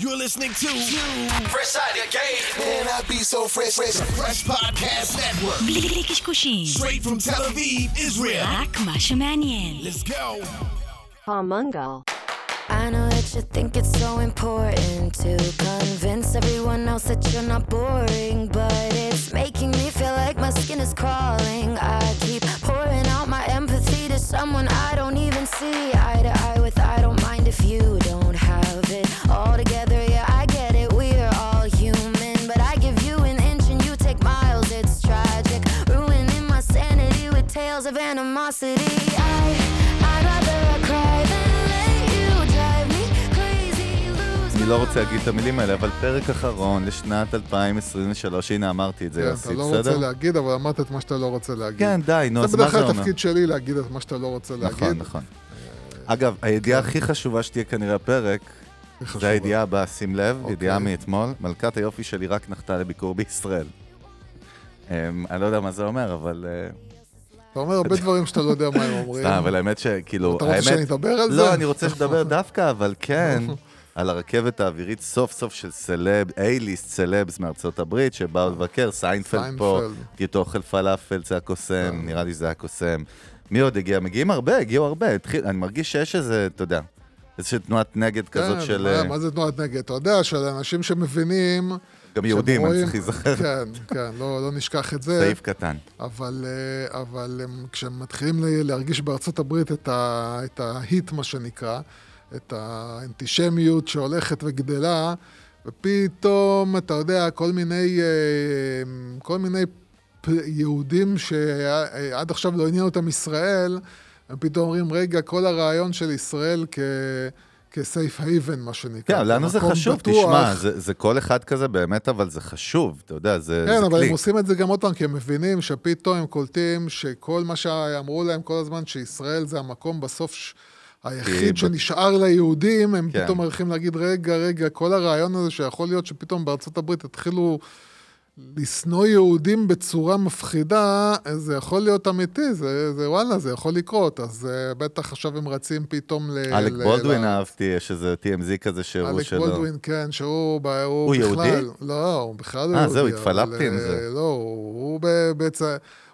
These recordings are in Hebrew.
You're listening to Fresh Out of Game. Man, I be so fresh, fresh, fresh podcast network. Straight from Tel Aviv, Israel. Let's go. Palmungal. I know that you think it's so important to convince everyone else that you're not boring, but it's making me feel like my skin is crawling. I keep pouring out my empathy to someone I don't even see eye to eye with. I don't mind if you don't have it all together. Yeah, I get it. We're all human, but I give you an inch and you take miles. It's tragic, ruining my sanity with tales of animosity. I, אני לא רוצה להגיד את המילים האלה, אבל פרק אחרון לשנת 2023, הנה אמרתי את זה, כן, יוסי, אתה לא בסדר? רוצה להגיד, אבל אמרת את מה שאתה לא רוצה להגיד. כן, די, נו, זה אז מה בדרך זה כלל אומר? התפקיד שלי להגיד את מה שאתה לא רוצה להגיד. נכון, נכון. אגב, הידיעה הכי חשובה שתהיה כנראה הפרק. זה הידיעה הבאה, שים לב, אוקיי. ידיעה מאתמול, מלכת היופי שלי רק נחתה לביקור בישראל. אמ, אני לא יודע מה זה אומר, אבל... אה, אתה אומר הרבה דברים שאתה לא יודע מה הם אומרים. סתם, אבל האמת שכאילו... אתה רוצה האמת- שאני אדבר על זה? לא, אני רוצה שתדבר דווקא, אבל כן, על הרכבת האווירית סוף סוף של celeb, A-list celebs מארצות הברית, שבאו לבקר, סיינפלד פה. כי אוכל פלאפל, זה הקוסם, כן. נראה לי שזה הקוסם. מי עוד הגיע? מגיעים הרבה, הגיעו הרבה. התחיל- אני מרגיש שיש איזה, אתה יודע, איזושהי תנועת נגד כזאת כן, של... מה- אה, מה זה תנועת נגד? אתה יודע, של אנשים שמבינים... גם יהודים, אני צריך להיזכר. כן, כן, לא לא נשכח את זה. סעיף קטן. אבל, אה, אבל הם, כשהם מתחילים להרגיש בארצות הברית את ההיט, מה שנקרא, את האנטישמיות שהולכת וגדלה, ופתאום, אתה יודע, כל מיני, אה, כל מיני יהודים שעד עכשיו לא עניין אותם ישראל, הם פתאום אומרים, רגע, כל הרעיון של ישראל כ... כסייף הייבן, מה שנקרא. כן, לנו זה חשוב, בטוח. תשמע, זה זה כל אחד כזה באמת, אבל זה חשוב, אתה יודע, זה כן, זה אבל כלי. הם עושים את זה גם עוד פעם, כי הם מבינים שפתאום הם קולטים שכל מה שאמרו להם כל הזמן, שישראל זה המקום בסוף ש... היחיד ב- שנשאר ליהודים, הם כן. פתאום הולכים להגיד, רגע, רגע, כל הרעיון הזה שיכול להיות שפתאום בארצות הברית התחילו לשנוא יהודים בצורה מפחידה, זה יכול להיות אמיתי, זה, זה וואלה, זה יכול לקרות. אז uh, בטח עכשיו הם רצים פתאום ל... אלק ל- בולדווין ל- אהבתי, יש איזה TMZ כזה שהראו אלק שלו. בולדווין, כן, שהוא, הוא, הוא בכלל, יהודי? לא, הוא בכלל לא אה, יהודי. זהו, אבל, התפלפתי עם אה, זה. לא, הוא, הוא, ב- בצ...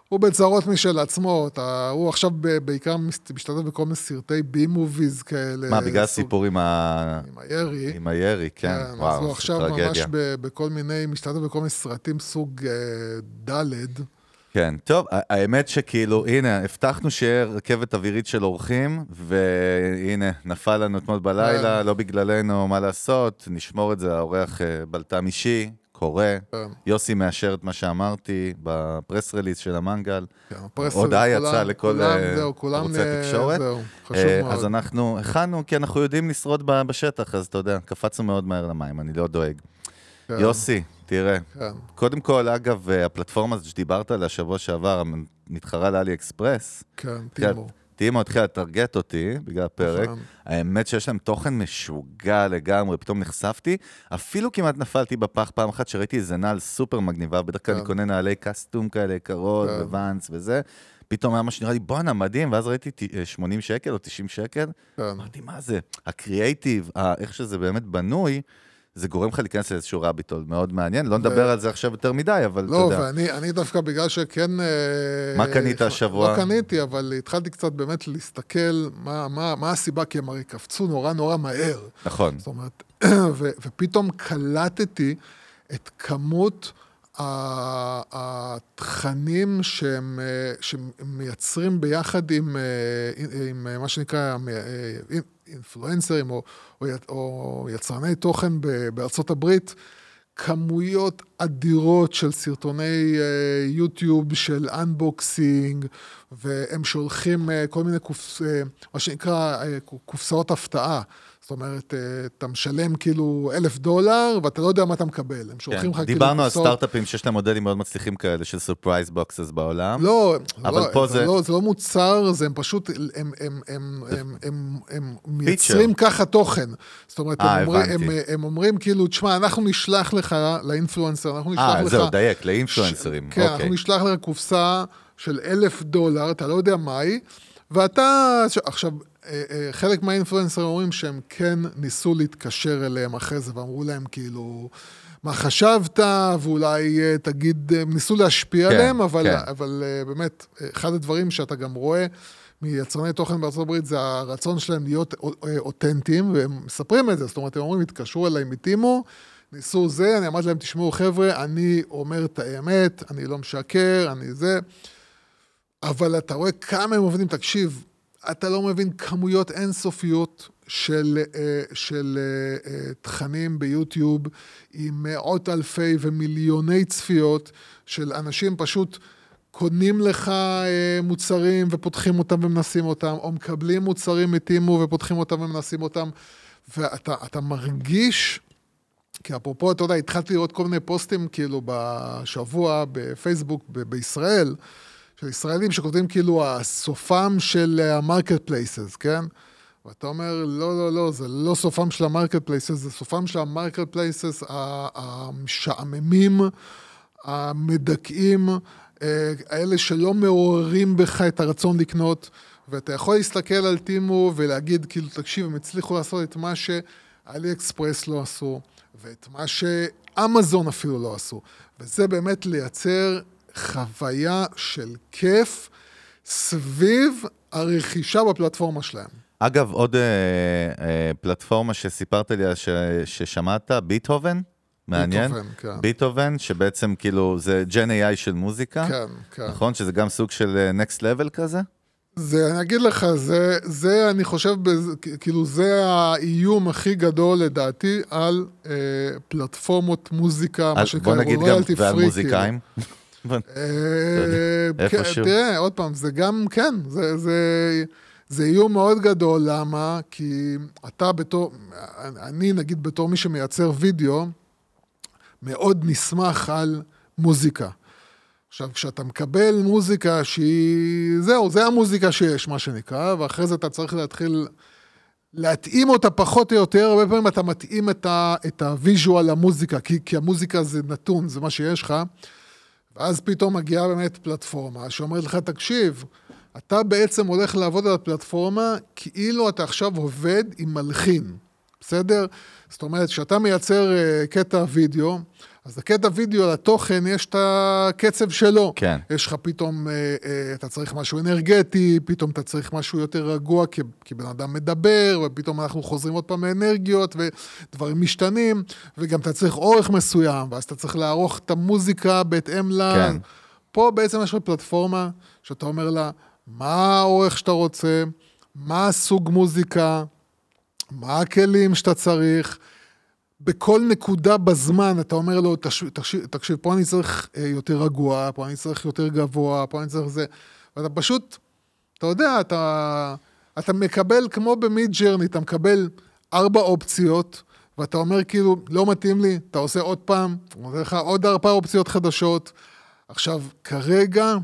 הוא בצרות משל עצמו, אתה, הוא עכשיו ב- בעיקר משתתף בכל מיני סרטי בי מוביז כאלה. מה, בגלל הסיפור עם ה- עם הירי. עם הירי, כן, כן, אז וואו, הוא זו עכשיו ממש טרגדיה. ב- בכל מיני, משתתף בכל מיני סרטים סוג אה, ד'. כן, טוב, האמת שכאילו, הנה, הבטחנו שיהיה רכבת אווירית של אורחים, והנה, נפל לנו אתמול בלילה, כן. לא בגללנו, מה לעשות, נשמור את זה, האורח אה, בלטם אישי, קורה. כן. יוסי מאשר את מה שאמרתי בפרס רליס של המנגל. כן, הודעה יצאה לכל אה, ערוצי אה, התקשורת. אה, מאוד. אז אנחנו הכנו, כי אנחנו יודעים לשרוד בשטח, אז אתה יודע, קפצנו מאוד מהר למים, אני לא דואג. כן, יוסי, תראה. קודם כל, אגב, אה, הפלטפורמה הזאת שדיברת עליה שבוע שעבר, מתחרה לאלי אקספרס, כן, התחילה- טימו. טימו התחילה לטרגט אותי בגלל הפרק. נכון. האמת שיש להם תוכן משוגע לגמרי, פתאום נחשפתי. אפילו כמעט נפלתי בפח פעם אחת שראיתי איזה נעל סופר מגניבה, בדרך כלל כן. אני קונה נעלי קסטום כאלה יקרות, כן. וואנס וזה. פתאום היה מה שנראה לי, בואנה, מדהים, ואז ראיתי ת- אה, 80 שקל או 90 שקל. כן. אמרתי, מה זה? הקריאייטיב, איך שזה באמת בנוי, זה גורם לך להיכנס לאיזשהו רביטול מאוד מעניין. לא נדבר על זה עכשיו יותר מדי, אבל אתה לא, יודע. ואני אני דווקא בגלל שכן... אה, מה קנית אה, השבוע? לא קניתי, אבל התחלתי קצת באמת להסתכל מה, מה, מה הסיבה, כי הם הרי קפצו נורא נורא מהר. נכון. זאת אומרת, ופתאום קלטתי את כמות התכנים שהם, אה, שהם מייצרים ביחד עם, עם מה שנקרא אינפלואנסרים או, או, או יצרני תוכן בארצות הברית. כמויות אדירות של סרטוני אה, יוטיוב של אנבוקסינג, והם שולחים אה, כל מיני, קופס, אה, מה שנקרא, קופסאות הפתעה. זאת אומרת, אה, אתה משלם כאילו אלף דולר, ואתה לא יודע מה אתה מקבל. הם שולחים לך כן. כאילו דיברנו על. סטארט-אפים שיש להם מודלים מאוד מצליחים כאלה של surprise boxes בעולם. לא, אבל לא, פה זה... לא, זה לא מוצר, זה הם פשוט, הם, מייצרים ככה תוכן. זאת אומרת, אה, הם, אומרים, כאילו, תשמע, אנחנו נשלח לך, ל influencer, אנחנו נשלח אה, לך... זהו, דייק, לאינפלואנסרים. כן, אוקיי. אנחנו נשלח לך קופסה של אלף דולר, אתה לא יודע מהי, ואתה... עכשיו, אה, אה, חלק מהאינפלואנסרים אומרים שהם כן ניסו להתקשר אליהם אחרי זה, ואמרו להם כאילו, מה חשבת, ואולי אה, תגיד, הם ניסו להשפיע כן, עליהם, אבל, כן. אבל אה, באמת, אחד הדברים שאתה גם רואה מיצרני תוכן בארצות הברית זה הרצון שלהם להיות אה, אותנטיים, והם מספרים את זה, זאת אומרת, הם אומרים, התקשרו אליי מטימו, ניסו זה, אני אמרתי להם, תשמעו, חבר'ה, אני אומר את האמת, אני לא משקר, אני זה. אבל אתה רואה כמה הם עובדים, תקשיב, אתה לא מבין כמויות אינסופיות של, אה, של אה, אה, תכנים ביוטיוב עם מאות אלפי ומיליוני צפיות של אנשים פשוט קונים לך מוצרים ופותחים אותם ומנסים אותם, או מקבלים מוצרים מטימו ופותחים אותם ומנסים אותם, ואתה אתה מרגיש... כי אפרופו, אתה יודע, התחלתי לראות כל מיני פוסטים כאילו בשבוע בפייסבוק ב- בישראל, של ישראלים שכותבים כאילו הסופם של ה marketplaces, כן? ואתה אומר, לא, לא, לא, זה לא סופם של ה marketplaces, זה סופם של ה marketplaces המשעממים, המדכאים, אה, האלה שלא מעוררים בך את הרצון לקנות, ואתה יכול להסתכל על טימו ולהגיד, כאילו, תקשיב, הם הצליחו לעשות את מה שאלי אקספרס לא עשו, ואת מה שאמזון אפילו לא עשו. וזה באמת לייצר חוויה של כיף סביב הרכישה בפלטפורמה שלהם. אגב, עוד אה, אה, פלטפורמה שסיפרת לי ש, ששמעת, ביטהובן? מעניין. ביטהובן, כן. ביטהובן, שבעצם כאילו זה ג'ן AI של מוזיקה. כן, כן. נכון? שזה גם סוג של אה, next level כזה? זה, אני אגיד לך, זה, זה אני חושב, בז- כאילו, זה האיום הכי גדול לדעתי על אה, פלטפורמות מוזיקה, מה אז שנקרא, בוא נגיד גם, רויאלטי ועל פרי, מוזיקאים. אה. כן, תראה, עוד פעם, זה גם, כן, זה, זה, זה איום מאוד גדול, למה? כי אתה בתור, אני נגיד בתור מי שמייצר וידאו, מאוד נסמך על מוזיקה. עכשיו, כשאתה מקבל מוזיקה שהיא... זהו, זה המוזיקה שיש, מה שנקרא, ואחרי זה אתה צריך להתחיל להתאים אותה פחות או יותר, הרבה פעמים אתה מתאים את, ה, את ה visual למוזיקה, כי, כי המוזיקה זה נתון, זה מה שיש לך, ואז פתאום מגיעה באמת פלטפורמה שאומרת לך, תקשיב, אתה בעצם הולך לעבוד על הפלטפורמה כאילו אתה עכשיו עובד עם מלחין, בסדר? זאת אומרת, כשאתה מייצר uh, קטע וידאו, אז הקטע וידאו לתוכן יש את הקצב שלו. כן. יש לך פתאום, uh, uh, אתה צריך משהו אנרגטי, פתאום אתה צריך משהו יותר רגוע, כי, כי בן אדם מדבר, ופתאום אנחנו חוזרים עוד פעם לאנרגיות, ודברים משתנים, וגם אתה צריך אורך מסוים, ואז אתה צריך לערוך את המוזיקה בהתאם ל... כן. פה בעצם יש לך פלטפורמה שאתה אומר לה, מה האורך שאתה רוצה, מה הסוג מוזיקה, מה הכלים שאתה צריך. בכל נקודה בזמן אתה אומר לו, תקשיב, תקשיב, פה אני צריך אה, יותר רגוע, פה אני צריך יותר גבוה, פה אני צריך זה. ואתה פשוט, אתה יודע, אתה, אתה מקבל, כמו במיד ג'רני, אתה מקבל ארבע אופציות, ואתה אומר כאילו, לא מתאים לי, אתה עושה עוד פעם, הוא נותן לך עוד ארבע אופציות חדשות. עכשיו, כרגע,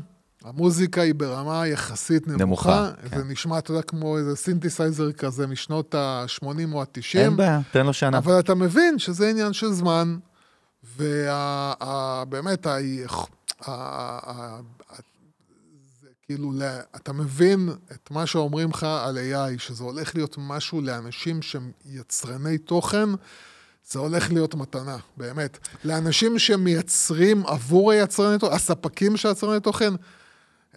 המוזיקה היא ברמה יחסית נמוכה. נמוכה, זה כן. נשמע, אתה יודע, כמו איזה סינתסייזר כזה משנות ה-80 או ה-90. אין בעיה, תן לו שנה. אבל אתה מבין שזה עניין של זמן, ובאמת, זה כאילו, אתה מבין את מה שאומרים לך על AI, שזה הולך להיות משהו לאנשים שהם יצרני תוכן, זה הולך להיות מתנה, באמת. לאנשים שמייצרים עבור היצרני תוכן, הספקים של היצרני תוכן,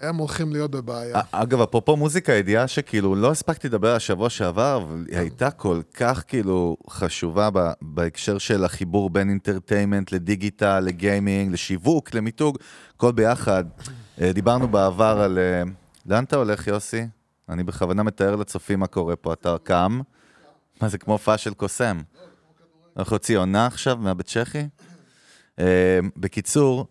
הם הולכים להיות בבעיה. אגב, אפרופו מוזיקה, ידיעה שכאילו לא הספקתי לדבר השבוע שעבר, אבל היא הייתה כל כך כאילו חשובה בהקשר של החיבור בין אינטרטיימנט לדיגיטל, לגיימינג, לשיווק, למיתוג, הכל ביחד. אה, דיברנו בעבר על... אה, לאן אתה הולך, יוסי? אני בכוונה מתאר לצופים מה קורה פה, אתה קם? מה זה, כמו הופעה של קוסם? אנחנו נוציא עונה עכשיו מהבית צ'כי? אה, בקיצור,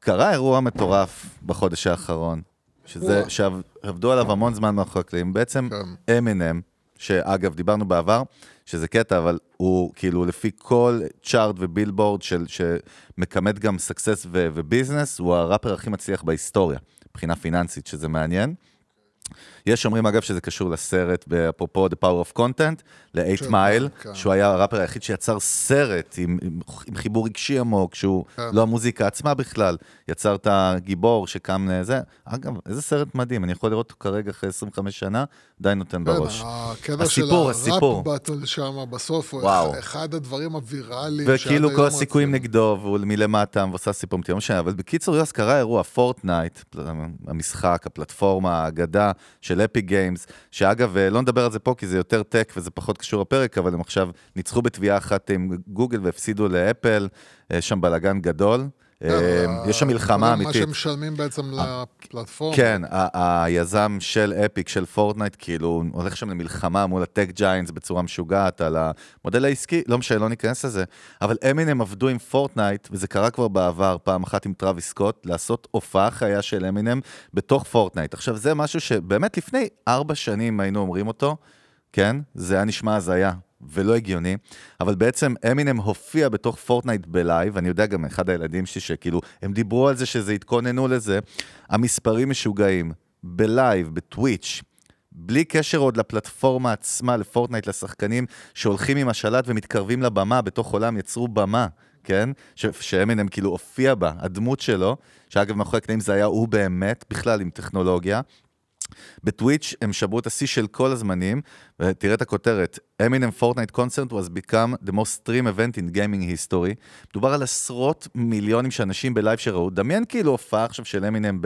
קרה אירוע מטורף בחודש האחרון, שזה. שעבדו עליו המון זמן מאחורי הקלעים. בעצם כן. אמינם, שאגב, דיברנו בעבר, שזה קטע, אבל הוא כאילו לפי כל chart ובילבורד של, שמכמת גם success ו business, הוא הראפר הכי מצליח בהיסטוריה, מבחינה פיננסית, שזה מעניין. יש אומרים אגב שזה קשור לסרט, אפרופו The Power of Content, ל-8 של- מייל, כן. שהוא היה הראפר היחיד שיצר סרט עם, עם, עם חיבור רגשי עמוק, שהוא כן. לא המוזיקה עצמה בכלל, יצר את הגיבור שקם לזה. אגב, איזה סרט מדהים, אני יכול לראות אותו כרגע אחרי 25 שנה, עדיין נותן בראש. כן, הקטע הסיפור, של הסיפור. הראפ באטל שם בסוף, הוא וואו. אחד הדברים הוויראליים וכאילו כל הסיכויים. נגדו, והוא מלמטה, ועושה סיפור מתאים, לא משנה, אבל בקיצור, יוס, קרה אירוע פורטנייט, המשחק, הפלטפורמה, האגדה של אפיק גיימס, שאגב, אה, לא נדבר על זה פה כי זה יותר tech וזה פחות קשור לפרק, אבל הם עכשיו ניצחו בתביעה אחת עם גוגל והפסידו לאפל, יש שם בלאגן גדול. כן, אה, אבל יש שם מלחמה מה אמיתית. שהם משלמים בעצם לפלטפורמה. כן, היזם של אפיק, של פורטנייט, כאילו, הולך שם למלחמה מול ה tech giants בצורה משוגעת על המודל העסקי, לא משנה, לא ניכנס לזה, אבל אמינם עבדו עם פורטנייט, וזה קרה כבר בעבר, פעם אחת עם טראוויס סקוט, לעשות הופעה חיה של אמינם בתוך פורטנייט. עכשיו, זה משהו שבאמת לפני ארבע שנים היינו אומרים אותו, כן? זה היה נשמע הזיה. ולא הגיוני, אבל בעצם אמינם הופיע בתוך פורטנייט ב live, אני יודע גם אחד הילדים שלי שכאילו, הם דיברו על זה שזה התכוננו לזה, המספרים משוגעים, בלייב, בטוויץ', בלי קשר עוד לפלטפורמה עצמה, לפורטנייט, לשחקנים שהולכים עם השלט ומתקרבים לבמה, בתוך עולם יצרו במה, כן? ש- שאמינם כאילו הופיע בה, הדמות שלו, שאגב מאחורי הקטעים זה היה הוא באמת, בכלל עם טכנולוגיה. בטוויץ' הם שברו את השיא של כל הזמנים, ותראה את הכותרת, Eminem Fortnite Concert was become the most stream event in gaming history. מדובר על עשרות מיליונים של אנשים ב live שראו, דמיין כאילו הופעה עכשיו של אמינם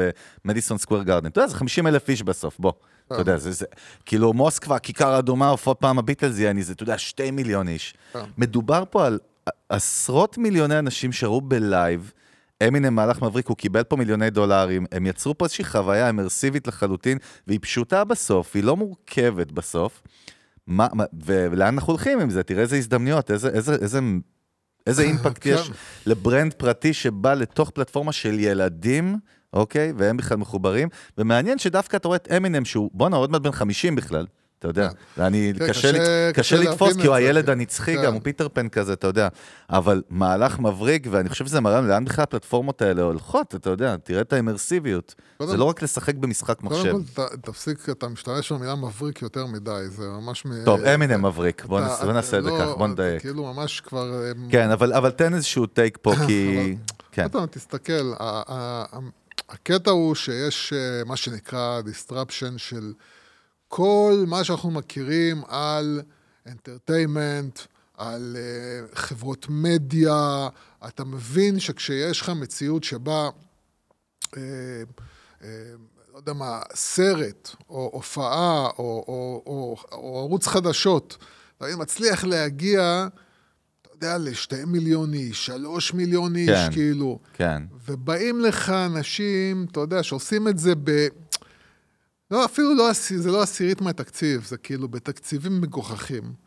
במדיסון סקוויר גארדן, אתה יודע, זה 50 אלף איש בסוף, בוא. אתה יודע, זה, זה, כאילו מוסקבה, כיכר אדומה, הופעות פעם הביטלס, יעני, זה, אתה יודע, שתי מיליון איש. מדובר פה על עשרות מיליוני אנשים שראו ב live, אמינם מהלך מבריק, הוא קיבל פה מיליוני דולרים, הם יצרו פה איזושהי חוויה אימרסיבית לחלוטין, והיא פשוטה בסוף, היא לא מורכבת בסוף. מה, מה, ולאן אנחנו הולכים עם זה? תראה איזה הזדמנויות, איזה, איזה, איזה, איזה אימפקט כן. יש לברנד פרטי שבא לתוך פלטפורמה של ילדים, אוקיי? והם בכלל מחוברים, ומעניין שדווקא אתה רואה את אמינם, שהוא, בואנה, עוד מעט בן 50 בכלל. אתה יודע, ואני, כן, קשה, לתפוס, כי הוא הילד כן. הנצחי כן. גם, הוא פיטר פן כזה, אתה יודע. אבל מהלך מבריק, ואני חושב שזה מראה לאן בכלל הפלטפורמות האלה הולכות, אתה יודע, תראה את האמרסיביות. זה לא רק לשחק במשחק מחשב. קודם כל, תפסיק, אתה משתמש במילה מבריק יותר מדי, זה ממש... טוב, אמינם מבריק, בוא אתה- נעשה- את זה לא, ככה, בוא אתה נדייק. כאילו ממש כבר... אה, כן, אבל תן איזשהו טייק פה, כי... כן, פעם, תסתכל, הקטע הוא שיש אה, מה שנקרא disruption של כל מה שאנחנו מכירים על entertainment, על אה, חברות מדיה, אתה מבין שכשיש לך מציאות שבה, אה, אה, לא יודע מה, סרט, או הופעה, או, או, או, או ערוץ חדשות, אתה מצליח להגיע, אתה יודע, לשתי מיליון איש, שלוש מיליון איש, כן. כאילו. כן. ובאים לך אנשים, אתה יודע, שעושים את זה ב... לא, אפילו לא, זה לא עשירית מהתקציב, זה כאילו בתקציבים מגוחכים.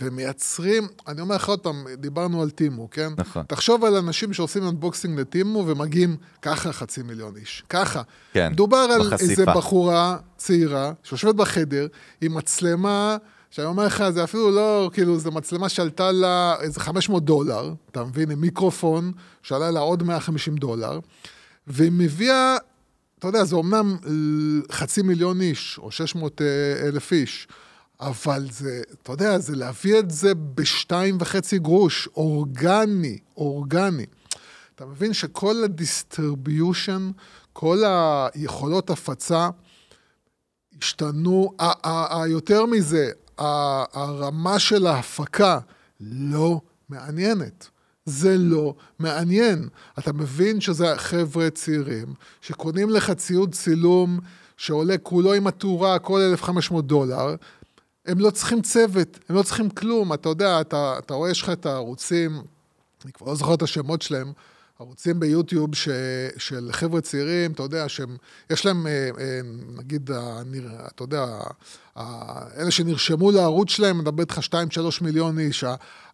ומייצרים, אני אומר לך עוד פעם, דיברנו על טימו, כן? נכון. תחשוב על אנשים שעושים אנבוקסינג לטימו ומגיעים ככה חצי מיליון איש. ככה. כן, מדובר על בחשיפה. איזה בחורה צעירה שיושבת בחדר עם מצלמה, שאני אומר לך, זה אפילו לא, כאילו, זו מצלמה שעלתה לה איזה 500 דולר, אתה מבין? עם מיקרופון, שעלה לה עוד 150 דולר, והיא מביאה, אתה יודע, זה אומנם אה, חצי מיליון איש, או 600 אה, אלף איש, אבל זה, אתה יודע, זה להביא את זה בשתיים וחצי גרוש, אורגני, אורגני. אתה מבין שכל ה distribution, כל היכולות הפצה השתנו, יותר מזה, הרמה של ההפקה לא מעניינת. זה לא מעניין. אתה מבין שזה חבר'ה צעירים שקונים לך ציוד צילום שעולה כולו עם התאורה, כל 1,500 דולר, הם לא צריכים צוות, הם לא צריכים כלום. אתה יודע, אתה, אתה רואה, יש לך את הערוצים, אני כבר לא זוכר את השמות שלהם, ערוצים ביוטיוב ש, של חבר'ה צעירים, אתה יודע, שהם, יש להם, אה, אה, נגיד, הנר, אתה יודע, אלה שנרשמו לערוץ שלהם, מדבר איתך 2-3 מיליון איש,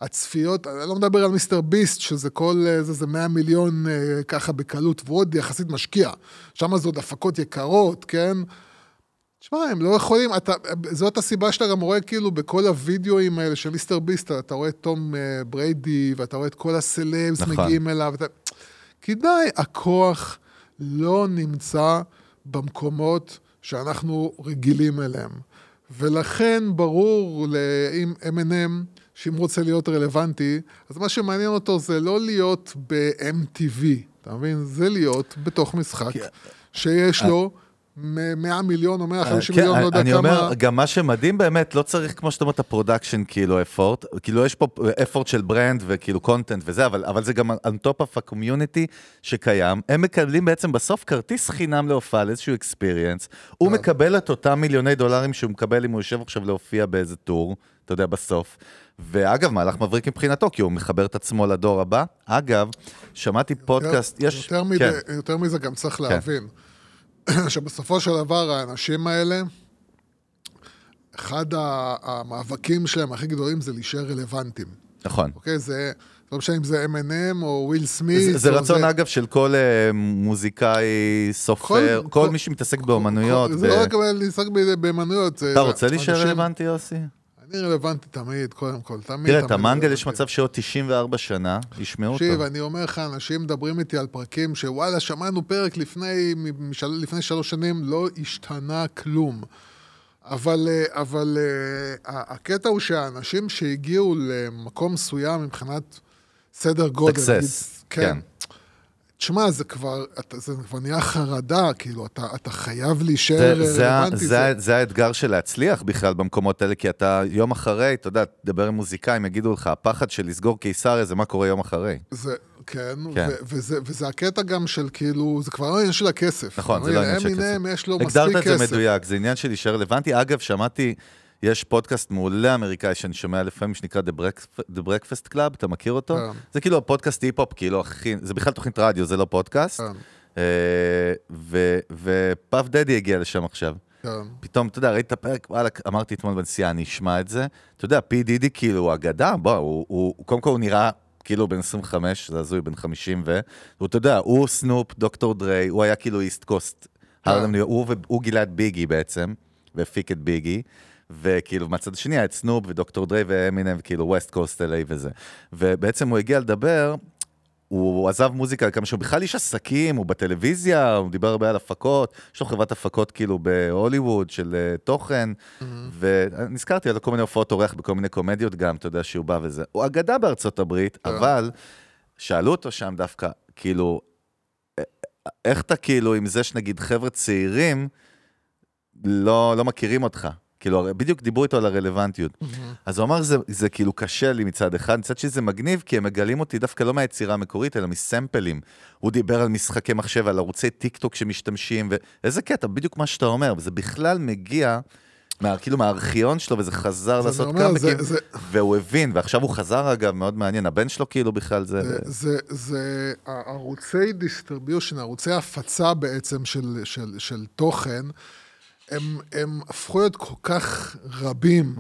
הצפיות, אני לא מדבר על מיסטר ביסט, שזה כל, אה, זה, זה 100 מיליון ככה בקלות, והוא עוד יחסית משקיע. שם זה עוד הפקות יקרות, כן? תשמע, הם לא יכולים, אתה, זאת הסיבה שאתה גם רואה כאילו בכל הוידאוים האלה של מיסטר ביסט, אתה רואה את תום אה, בריידי, ואתה רואה את כל הסלבס נכון. מגיעים אליו. אתה... כי די, הכוח לא נמצא במקומות שאנחנו רגילים אליהם. ולכן ברור אם M&M, שאם רוצה להיות רלוונטי, אז מה שמעניין אותו זה לא להיות ב-MTV, אתה מבין? זה להיות בתוך משחק שיש לו... 100 מיליון או 150 כן, מיליון, לא יודע אני כמה... אומר, גם מה שמדהים באמת, לא צריך, כמו שאתה אומר, את ה production כאילו effort, כאילו יש פה effort של brand וכאילו content וזה, אבל, זה גם on top of community שקיים, הם מקבלים בעצם בסוף כרטיס חינם להופעה לאיזשהו experience, הוא מקבל את אותם מיליוני דולרים שהוא מקבל אם הוא יושב עכשיו להופיע באיזה tour, אתה יודע, בסוף. ואגב, מהלך מבריק מבחינתו, כי הוא מחבר את עצמו לדור הבא. אגב, שמעתי פודקאסט, יש... יותר, כן. מזה גם צריך להבין. שבסופו של דבר האנשים האלה, אחד המאבקים שלהם הכי גדולים זה להישאר רלוונטיים. נכון. אוקיי? זה, לא משנה אם זה M&M או וויל סמית. זה, זה רצון, זה... אגב, של כל uh, מוזיקאי, סופר, כל, כל, כל מי שמתעסק באומנויות. זה ב... לא רק להתעסק באומנויות. אתה רוצה להישאר. רלוונטי, יוסי? אני רלוונטי תמיד, קודם כל, תמיד. תראה, את המנגל יש מצב שעוד 94 שנה, ישמעו אותו. תקשיב, אני אומר לך, אנשים מדברים איתי על פרקים שוואלה, שמענו פרק לפני, לפני שלוש שנים, לא השתנה כלום. אבל, אבל הקטע הוא שהאנשים שהגיעו למקום מסוים מבחינת סדר גודל, סקסס, כן. תשמע, זה כבר, זה כבר נהיה חרדה, כאילו, אתה, אתה חייב להישאר רלוונטי. זה, זה, זה האתגר של להצליח בכלל במקומות האלה, כי אתה יום אחרי, אתה יודע, תדבר עם מוזיקאים, יגידו לך, הפחד של לסגור קיסריה זה מה קורה יום אחרי. זה, כן, כן. ו- וזה, וזה הקטע גם של כאילו, זה כבר לא עניין של הכסף. נכון, זה לא עניין של כסף. אמינם יש לו מספיק כסף. הגדרת את זה מדויק, זה עניין של להישאר רלוונטי. אגב, שמעתי... יש פודקאסט מעולה אמריקאי שאני שומע לפעמים, שנקרא The Breakfast, The Breakfast Club, אתה מכיר אותו? כן. זה כאילו הפודקאסט היפ-הופ, כאילו, הכי, זה בכלל תוכנית רדיו, זה לא פודקאסט. כן. אה, ופאף דדי הגיע לשם עכשיו. כן. פתאום, אתה יודע, ראית את הפרק, וואלה, אמרתי אתמול בנסיעה, אני אשמע את זה. אתה יודע, פי דידי כאילו הוא אגדה, בוא, הוא, הוא, קודם כל הוא נראה כאילו בן 25, זה הזוי, בן 50 ו... אתה יודע, הוא סנופ, דוקטור דריי, הוא היה כאילו East Coast. הוא, הוא גילה את ביגי בעצם, והפיק את ביגי. וכאילו מהצד השני היה את סנופ ודוקטור דריי ואמינם, וכאילו West Coast LA וזה. ובעצם הוא הגיע לדבר, הוא עזב מוזיקה כמה שהוא בכלל איש עסקים, הוא בטלוויזיה, הוא דיבר הרבה על הפקות, יש לו חברת הפקות כאילו בהוליווד של uh, תוכן, mm-hmm. ונזכרתי על כל מיני הופעות אורח בכל מיני קומדיות גם, אתה יודע שהוא בא וזה. הוא אגדה בארצות הברית, yeah. אבל שאלו אותו שם דווקא, כאילו, איך אתה כאילו עם זה שנגיד חבר'ה צעירים לא, לא מכירים אותך? כאילו, בדיוק דיברו איתו על הרלוונטיות. Mm-hmm. אז הוא אמר, זה, זה כאילו קשה לי מצד אחד, מצד שני זה מגניב, כי הם מגלים אותי דווקא לא מהיצירה המקורית, אלא מסמפלים. הוא דיבר על משחקי מחשב, על ערוצי טיק טוק שמשתמשים, ואיזה קטע, בדיוק מה שאתה אומר, וזה בכלל מגיע... מה, כאילו מהארכיון שלו, וזה חזר זה לעשות כמה זה. והוא הבין, ועכשיו הוא חזר אגב, מאוד מעניין, הבן שלו כאילו בכלל זה... זה, זה, זה ערוצי distribution, ערוצי הפצה בעצם של, של, של תוכן, הם, הם הפכו להיות כל כך רבים.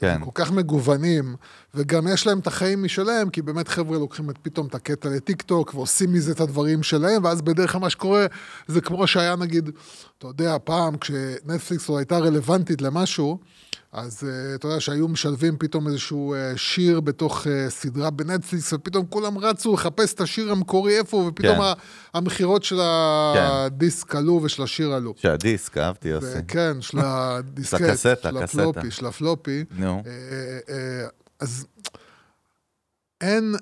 כן. כל כך מגוונים, וגם יש להם את החיים משלהם, כי באמת חבר'ה לוקחים את, פתאום את הקטע לטיקטוק ועושים מזה את הדברים שלהם, ואז בדרך כלל מה שקורה זה כמו שהיה נגיד, אתה יודע, פעם כשנטפליקס הייתה רלוונטית למשהו, אז uh, אתה יודע שהיו משלבים פתאום איזשהו uh, שיר בתוך uh, סדרה בנטפליקס, ופתאום כולם רצו לחפש את השיר המקורי איפה, ופתאום כן. המכירות של כן. הדיסק עלו ושל השיר עלו. של הדיסק, אהבתי יוסי. כן, של הדיסקט, של הפלופי, של הפלופי. נו. אז אין,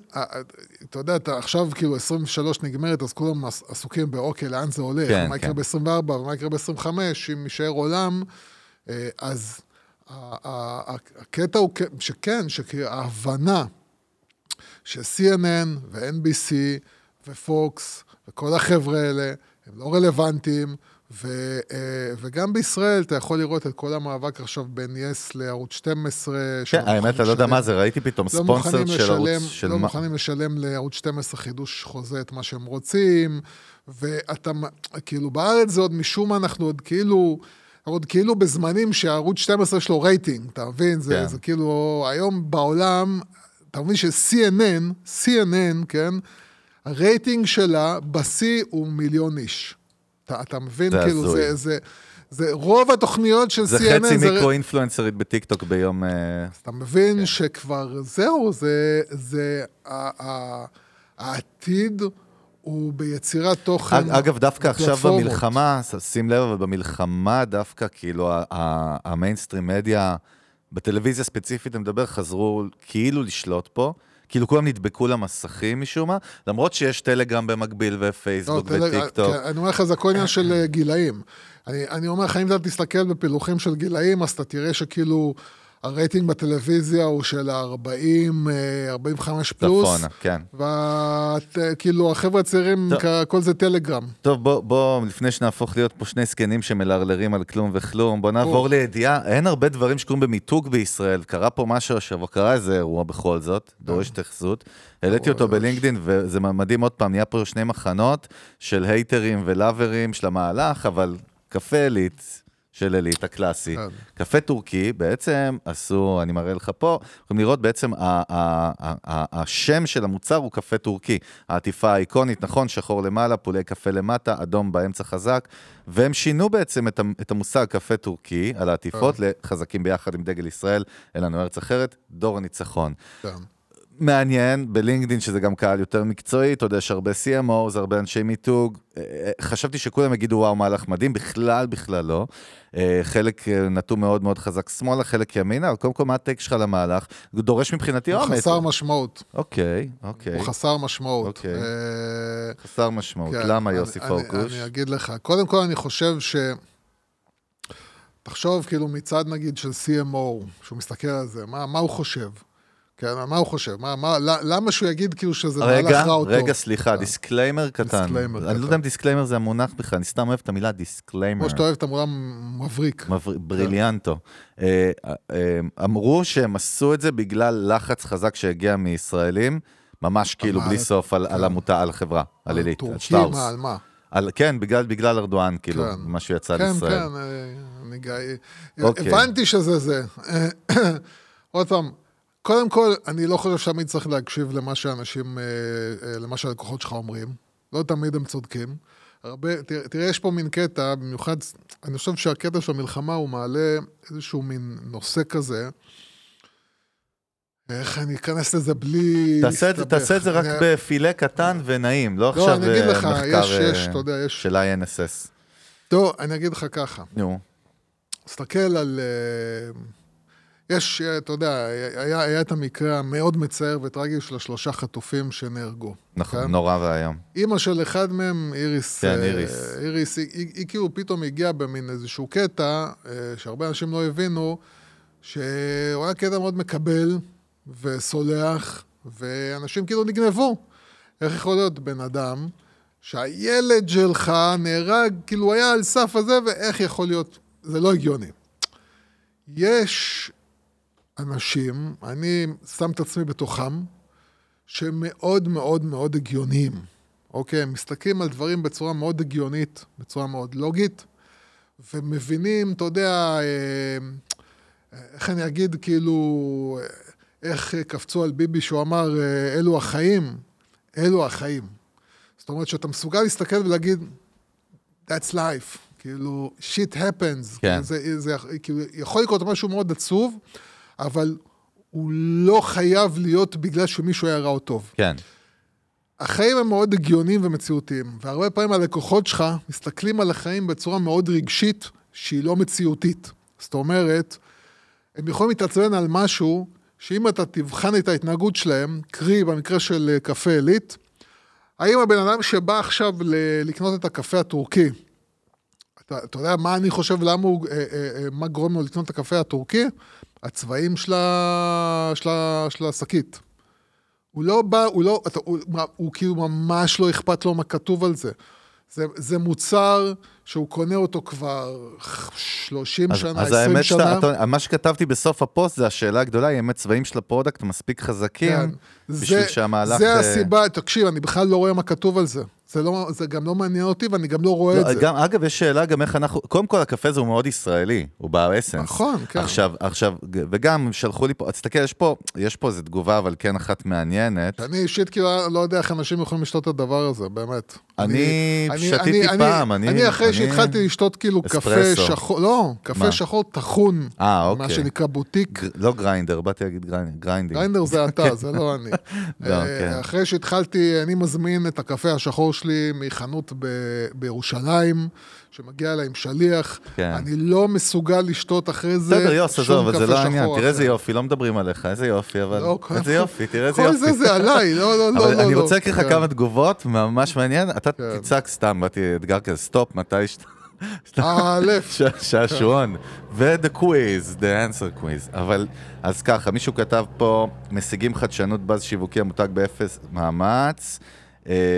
אתה יודע, אתה עכשיו כאילו 23 נגמרת, אז כולם עסוקים באוקיי, לאן זה הולך, כן, מה יקרה כן. ב-24 ומה יקרה ב-25, אם יישאר עולם, אז... הקטע הוא שכן, שההבנה ש-CNN ו-NBC ופוקס וכל החבר'ה האלה הם לא רלוונטיים, ו, אה, וגם בישראל אתה יכול לראות את כל המאבק עכשיו בין יס לערוץ 12. כן, האמת, אני לא יודע מה זה, ראיתי פתאום לא ספונסר של ערוץ... של לא מוכנים לשלם לערוץ 12 חידוש חוזה את מה שהם רוצים, ואתה, כאילו בארץ זה עוד משום מה אנחנו עוד כאילו... עוד כאילו בזמנים שערוץ 12 יש לו רייטינג, אתה מבין? זה, כן. זה כאילו, היום בעולם, אתה מבין ש-CNN, CNN, כן? הרייטינג שלה בשיא הוא מיליון איש. אתה, אתה מבין? זה כאילו, זה, זה, זה רוב התוכניות של זה CNN... זה חצי מיקרו-אינפלואנסרית בטיקטוק ביום... אז אתה מבין כן. שכבר זהו, זה... זה ה, ה, העתיד הוא ביצירת תוכן. אג- אגב, דווקא עכשיו. במלחמה, שים לב, אבל במלחמה דווקא, כאילו, ה mainstream media, בטלוויזיה ספציפית, אני מדבר, חזרו כאילו לשלוט פה. כאילו כולם נדבקו למסכים משום מה, למרות שיש טלגרם במקביל לא, ופייסבוק תראה, וטיקטוק. כן, אני אומר לך, זה הכל עניין של אה, גילאים. אני, אני אומר לך, אם אתה תסתכל בפילוחים של גילאים, אז אתה תראה שכאילו הרייטינג בטלוויזיה הוא של ה-40, 45 פלוס. צפונה, כן. וכאילו, החבר'ה הצעירים, טוב. כ- כל זה טלגרם. טוב, בוא, בוא, לפני שנהפוך להיות פה שני זקנים שמלרלרים על כלום וכלום, בוא נעבור או. לידיעה. אין הרבה דברים שקורים במיתוג בישראל. קרה פה משהו השבוע, קרה איזה אירוע בכל זאת, דורש התייחסות. העליתי אותו בלינקדאין, וזה מדהים עוד פעם, נהיה פה שני מחנות של הייטרים ולאברים של המהלך, אבל קפה עילית. של עילית, הקלאסי. כן. קפה טורקי, בעצם עשו, אני מראה לך פה, יכולים לראות בעצם השם של המוצר הוא קפה טורקי. העטיפה האיקונית, נכון, שחור למעלה, פולי קפה למטה, אדום באמצע חזק, והם שינו בעצם את, המושג קפה טורקי על העטיפות לחזקים ביחד עם דגל ישראל, אין לנו ארץ אחרת, דור הניצחון. מעניין, בלינקדאין, שזה גם קהל יותר מקצועי, אתה יודע, יש הרבה CMO, זה הרבה אנשי מיתוג. אה, אה, חשבתי שכולם יגידו, וואו, מהלך מדהים, בכלל, בכלל לא. אה, חלק נטו מאוד מאוד חזק שמאלה, חלק ימינה, אבל קודם כל, מה הטייק שלך למהלך? הוא דורש מבחינתי הוא אומץ. חסר משמעות. אוקיי, אוקיי. הוא חסר משמעות. אוקיי. אה, חסר משמעות. כן, למה, אני- יוסי אני- פורקוש? אני אגיד לך, קודם כל אני חושב ש... תחשוב כאילו מצד נגיד של CMO, שהוא מסתכל על זה, מה, מה הוא חושב? כן, מה הוא חושב? מה, מה, למה שהוא יגיד כאילו שזה מהלך רגע, רע או טוב? רגע, סליחה, כן. disclaimer קטן. disclaimer אני קטן. לא יודע אם disclaimer זה המונח בכלל, אני סתם אוהב את המילה disclaimer. כמו שאתה אוהב את המילה מבריק. מבר- brilliante. אה, אה, אמרו שהם עשו את זה בגלל לחץ חזק שהגיע מישראלים, ממש כאילו בלי סוף על- כן. על עמותה, על חברה, על עלית, על שטראוס. על מה? על- כן, בגלל בגלל ארדואן, כאילו, כן. מה שיצא כן, לישראל. כן, אה, אני גאה. אוקיי. הבנתי שזה זה. עוד פעם, קודם כל, אני לא חושב שתמיד צריך להקשיב למה שאנשים, אה, אה, למה שהלקוחות שלך אומרים. לא תמיד הם צודקים. הרבה, תראה, תראה, יש פה מין קטע, במיוחד, אני חושב שהקטע של המלחמה הוא מעלה איזשהו מין נושא כזה. איך אני אכנס לזה בלי תעשה להסתבך? תעשה את זה רק אני- בפילה קטן ונעים, לא עכשיו אני אגיד אה, לך, מחקר יש- יש, אתה יודע, יש- של INSS. טוב, אני אגיד לך ככה. נו, תסתכל על... אה, יש, אה, אתה יודע, היה, היה את המקרה המאוד מצער וטרגי של השלושה חטופים שנהרגו. נכון, כן? נורא ואיום. אימא של אחד מהם, איריס, כן, אה, איריס. איריס, היא, היא, היא כאילו פתאום הגיעה במין איזשהו קטע, אה, שהרבה אנשים לא הבינו, שהוא היה קטע מאוד מקבל וסולח, ואנשים כאילו נגנבו. איך יכול להיות בן אדם שהילד שלך נהרג, כאילו היה על סף הזה, ואיך יכול להיות? זה לא הגיוני. יש אנשים, אני שם את עצמי בתוכם, שהם מאוד מאוד מאוד הגיוניים. אוקיי? הם מסתכלים על דברים בצורה מאוד הגיונית, בצורה מאוד לוגית, ומבינים, אתה יודע, אה, איך אני אגיד, כאילו, איך קפצו על ביבי שהוא אמר, אה, אלו החיים, אלו החיים. זאת אומרת שאתה מסוגל להסתכל ולהגיד, that's life, כאילו, shit happens. כן. זה, זה, כאילו, יכול לקרות משהו מאוד עצוב, אבל הוא לא חייב להיות בגלל שמישהו היה רע או טוב. כן. החיים הם מאוד הגיוניים ומציאותיים, והרבה פעמים הלקוחות שלך מסתכלים על החיים בצורה מאוד רגשית, שהיא לא מציאותית. זאת אומרת, הם יכולים להתעצבן על משהו, שאם אתה תבחן את ההתנהגות שלהם, קרי במקרה של אה, קפה עילית, האם הבן אדם שבא עכשיו לקנות את הקפה הטורקי, אתה, אתה יודע מה אני חושב, למה הוא, אה, אה, אה, מה גורם לו לקנות את הקפה הטורקי? הצבעים של השקית. הוא לא בא, הוא לא, אתה, הוא, הוא, הוא כאילו ממש לא אכפת לו מה כתוב על זה. זה, זה מוצר שהוא קונה אותו כבר 30 אז, שנה, אז 20 האמת שנה. שאתה, אתה- מה שכתבתי בסוף הפוסט זה השאלה הגדולה, האם הצבעים של ה product מספיק חזקים כן. בשביל זה- שהמהלך... זה הסיבה, תקשיב, אני בכלל לא רואה מה כתוב על זה. זה, לא, זה גם לא מעניין אותי ואני גם לא רואה לא, את זה. גם, אגב, יש שאלה גם איך אנחנו, קודם כל הקפה הזה הוא מאוד ישראלי, הוא ב essence. נכון, כן. עכשיו, עכשיו, וגם שלחו לי פה, תסתכל, יש פה, יש פה איזה תגובה, אבל כן אחת מעניינת. אני אישית כאילו לא יודע איך אנשים יכולים לשתות את הדבר הזה, באמת. אני אני- שתיתי אני- פעם, אני, אני- אני אחרי אני- שהתחלתי לשתות כאילו קפה אספרסו. שחור, לא, קפה מה? שחור טחון, אה, מה אוקיי. שנקרא בוטיק. גר- לא grinder, באתי להגיד grind- grinding. grinder זה אתה, זה לא אני. לא, אה, כן. אחרי שהתחלתי, אני מזמין את הקפה השחור שלי מחנות ב, בירושלים, שמגיע אליי עם שליח. כן. אני לא מסוגל לשתות אחרי זה בסדר, יוס, שום עזוב, אבל זה קפה לא העניין. שחור תראה איזה. יופי, לא מדברים עליך, איזה יופי, אבל... לא, כל- איזה יופי, תראה איזה כל יופי. זה זה עליי, לא, לא, לא, אבל לא. אני לא. רוצה להקריא לך כן. כמה תגובות, ממש מעניין. אתה כן. תצעק סתם, באתי אתגר כזה, stop, מתי שאתה... א', ש- שעשועון. ו-the quiz, the answer quiz. אבל, אז ככה, מישהו כתב פה, משיגים חדשנות באז שיווקי המותג באפס מאמץ, אה,